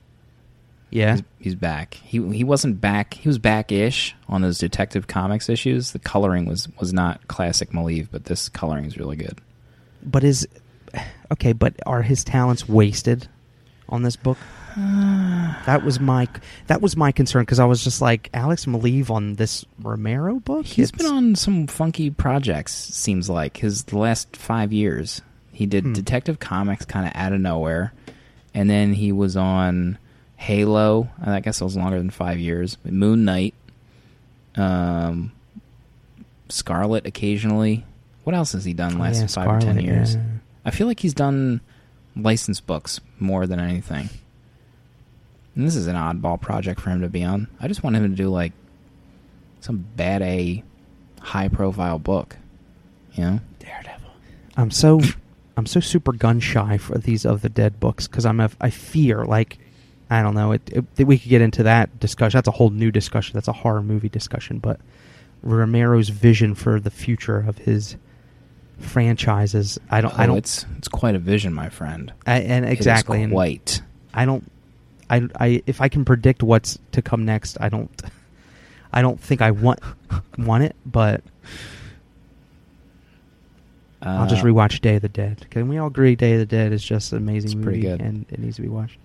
Yeah. He's, he's back. He he wasn't back. He was back-ish on those Detective Comics issues. The coloring was was not classic Maleev, but this coloring is really good. But is okay. But are his talents wasted on this book? that was my that was my concern because I was just like Alex Maleev on this Romero book. He's It's- been on some funky projects. Seems like his the last five years. He did Hmm. Detective Comics kind of out of nowhere, and then he was on Halo. I guess it was longer than five years. Moon Knight, um, Scarlet occasionally. What else has he done last Yeah, five or ten years? yeah. I feel like he's done licensed books more than anything. And this is an oddball project for him to be on. I just want him to do like some bad A, high profile book. You know, Daredevil. I'm so I'm so super gun shy for these of the dead books because I'm a, I fear like I don't know it, it we could get into that discussion. That's a whole new discussion. That's a horror movie discussion. But Romero's vision for the future of his franchises, I don't. I Oh, don't. It's it's quite a vision, my friend. I, and exactly. It is and quite. I don't. I, I if I can predict what's to come next, I don't. I don't think I want want it, but I'll just Uh, rewatch Day of the Dead. Can we all agree Day of the Dead is just an amazing It's movie pretty good. and it needs to be watched?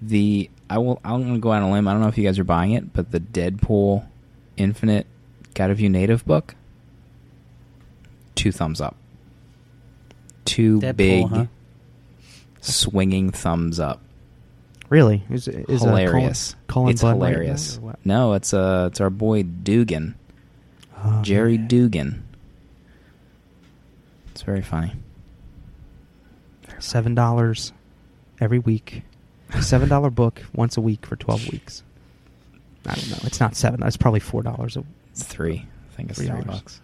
The I will. I'm going to go out on a limb. I don't know if you guys are buying it, but the Deadpool Infinite God of You native book. Two thumbs up. Two Deadpool, big, huh? swinging thumbs up. Really? Is, is uh, hilarious. Colin, Colin it's Blood writing hilarious. that, or what? No, it's uh, it's our boy Duggan, Oh, Gerry man. Duggan. It's very funny. Seven dollars every week. Seven dollar book once a week for twelve weeks. I don't know. It's not seven. It's probably four dollars. It's three. I think it's Three three bucks.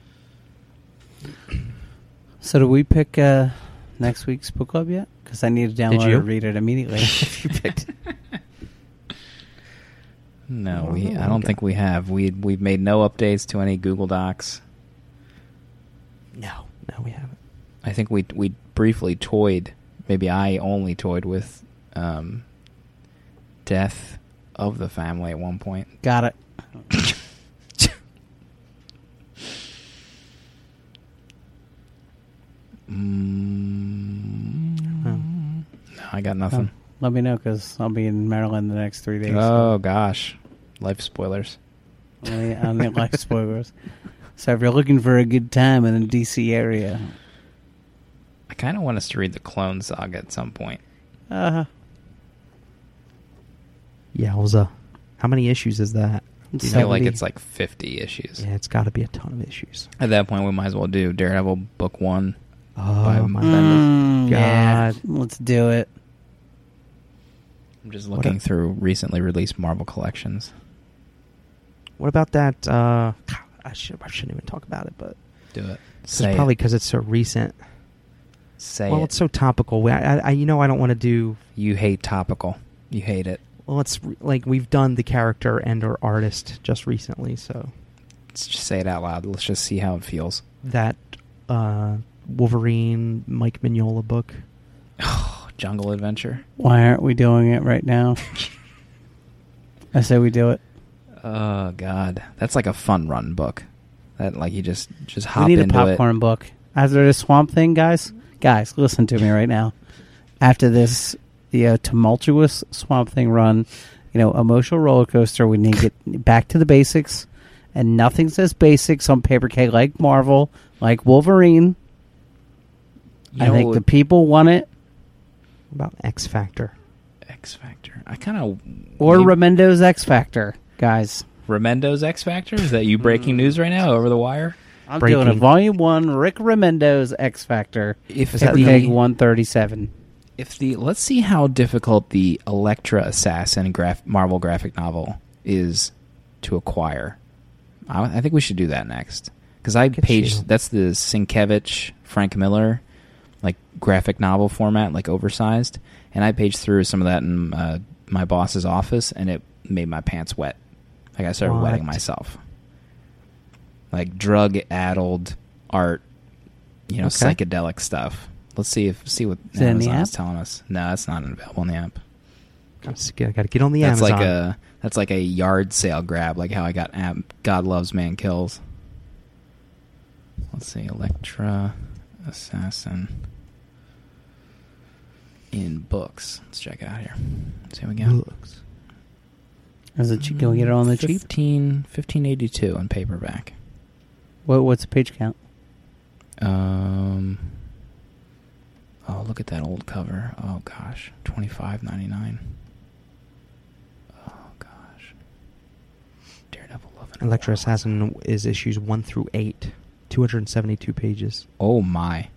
So do we pick uh, next week's book club yet? Because I need to download you? and read it immediately. you picked. No, Oh, we. I don't think we have. We we've made no updates to any Google Docs. No, no, we haven't. I think we we briefly toyed. Maybe I only toyed with um, death of the family at one point. Got it. Mm, I got nothing. Let me know because I'll be in Maryland the next three days. Oh gosh, life spoilers. Only on the life spoilers. So if you're looking for a good time in the DC area, I kind of want us to read the Clone Saga at some point. uh, Yowza. How many issues is that? I feel like it's like fifty issues. Yeah, it's got to be a ton of issues. At that point, we might as well do Daredevil book one. Oh By my Mm, God. yeah, let's do it. I'm just looking a- through recently released Marvel collections. What about that? Uh, I should I shouldn't even talk about it, but Do it. it's Say probably it. because it's so recent. Say well, it. it's so topical. I, I, you know, I don't want to do. You hate topical. You hate it. Well, it's like we've done the character and or artist just recently, so Let's just say it out loud. Let's just see how it feels. that uh, Wolverine Mike Mignola book. Jungle Adventure. Why aren't we doing it right now? I say we do it. Oh God, that's like a fun run book. That like you just just hop we need a popcorn book. After this swamp thing, guys, guys, listen to me right now. After this, you know, tumultuous swamp thing run, you know, emotional roller coaster, we need to get back to the basics. And nothing says basics on paper K like Marvel, like Wolverine. You I know think the people want it, About X Factor. X Factor. I kind of or Remender's X Factor, guys. Remender's X Factor. Is that you breaking hmm. news right now over the wire? I'm Breaking. doing a Volume One, Rick Remender's X Factor, If Is that the- 137. if the let's see how difficult the Elektra Assassin graph, Marvel graphic novel is to acquire. I, I think we should do that next because I Look at paged. That's the Sienkiewicz Frank Miller, like graphic novel format, like oversized. And I paged through some of that in uh, my boss's office, and it made my pants wet. Like I started wetting myself. Like drug-addled art, you know, Okay. psychedelic stuff. Let's see if see what Is it in the Amazon's app? telling us. No, it's not available in the app. Gotta, gotta get on the that's Amazon. like a that's like a yard sale grab, like how I got app, God loves man kills. Let's see, Elektra Assassin in books. Let's check it out here. See what we got. Books. Is it cheap? Can we get it on the cheap? 15, 1582 in paperback. What, what's the page count? Um. Oh, look at that old cover. Oh gosh, twenty five ninety nine. Oh gosh. Daredevil Love and Elektra War. Assassin is issues one through eight, two hundred and seventy-two pages. Oh my.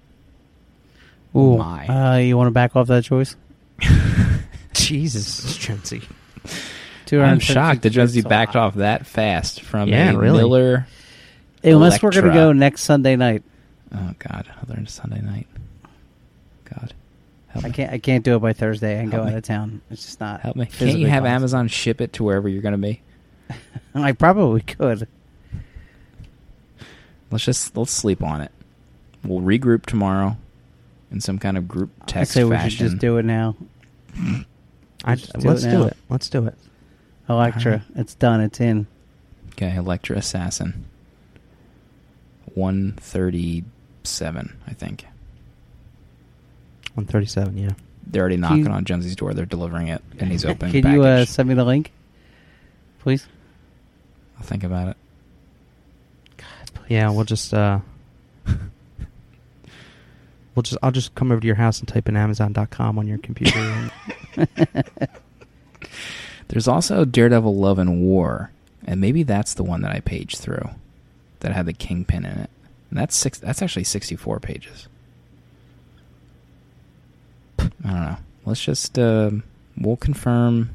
Ooh, My. Uh, you want to back off that choice? Jesus, Jonesy. I'm shocked that Jonesy backed off that fast from Yeah, a really. Miller. Unless we're going to go next Sunday night. Oh God, another Sunday night. God, help I me. can't. I can't do it by Thursday and Help go me. out of town. It's just not. Help me. Can't you have possible. Amazon ship it to wherever you're going to be? I probably could. Let's just let's sleep on it. We'll regroup tomorrow in some kind of group I text say we should just do it now. I, Let's do let's it do it. Let's do it. Elektra, Alright. it's done. It's in. Okay, Elektra Assassin. One thirty-seven, I think. One thirty-seven. Yeah. They're already knocking you- on Jonesy's door. They're delivering it, and he's opening. Can the you uh, send me the link, please? I'll think about it. Yeah. We'll just. uh We'll just. I'll just come over to your house and type in Amazon.com on your computer. There's also Daredevil Love and War, and maybe that's the one that I paged through that had the Kingpin in it. And that's six. That's actually 64 pages. I don't know. Let's just uh, we'll confirm.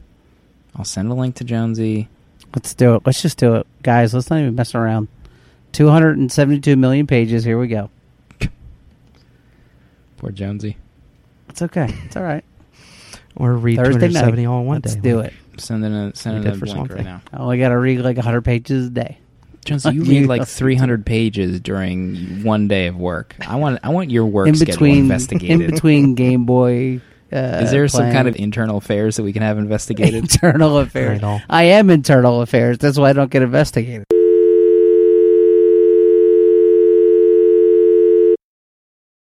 I'll send a link to Jonesy. Let's do it. Let's just do it, guys. Let's not even mess around. Two hundred and seventy-two million pages. Here we go. Poor Jonesy. It's okay. It's all right. or read two Thursday hundred night. all in one Let's day. do it. Sending a sending did a for link something. right now. I only got to read like hundred pages a day. Jonesy, you You read like 300 pages during one day of work. I want I want your work in schedule between, investigated. in between Game Boy. Uh, Is there some kind of internal affairs that we can have investigated? internal affairs? Right on. I am internal affairs. That's why I don't get investigated.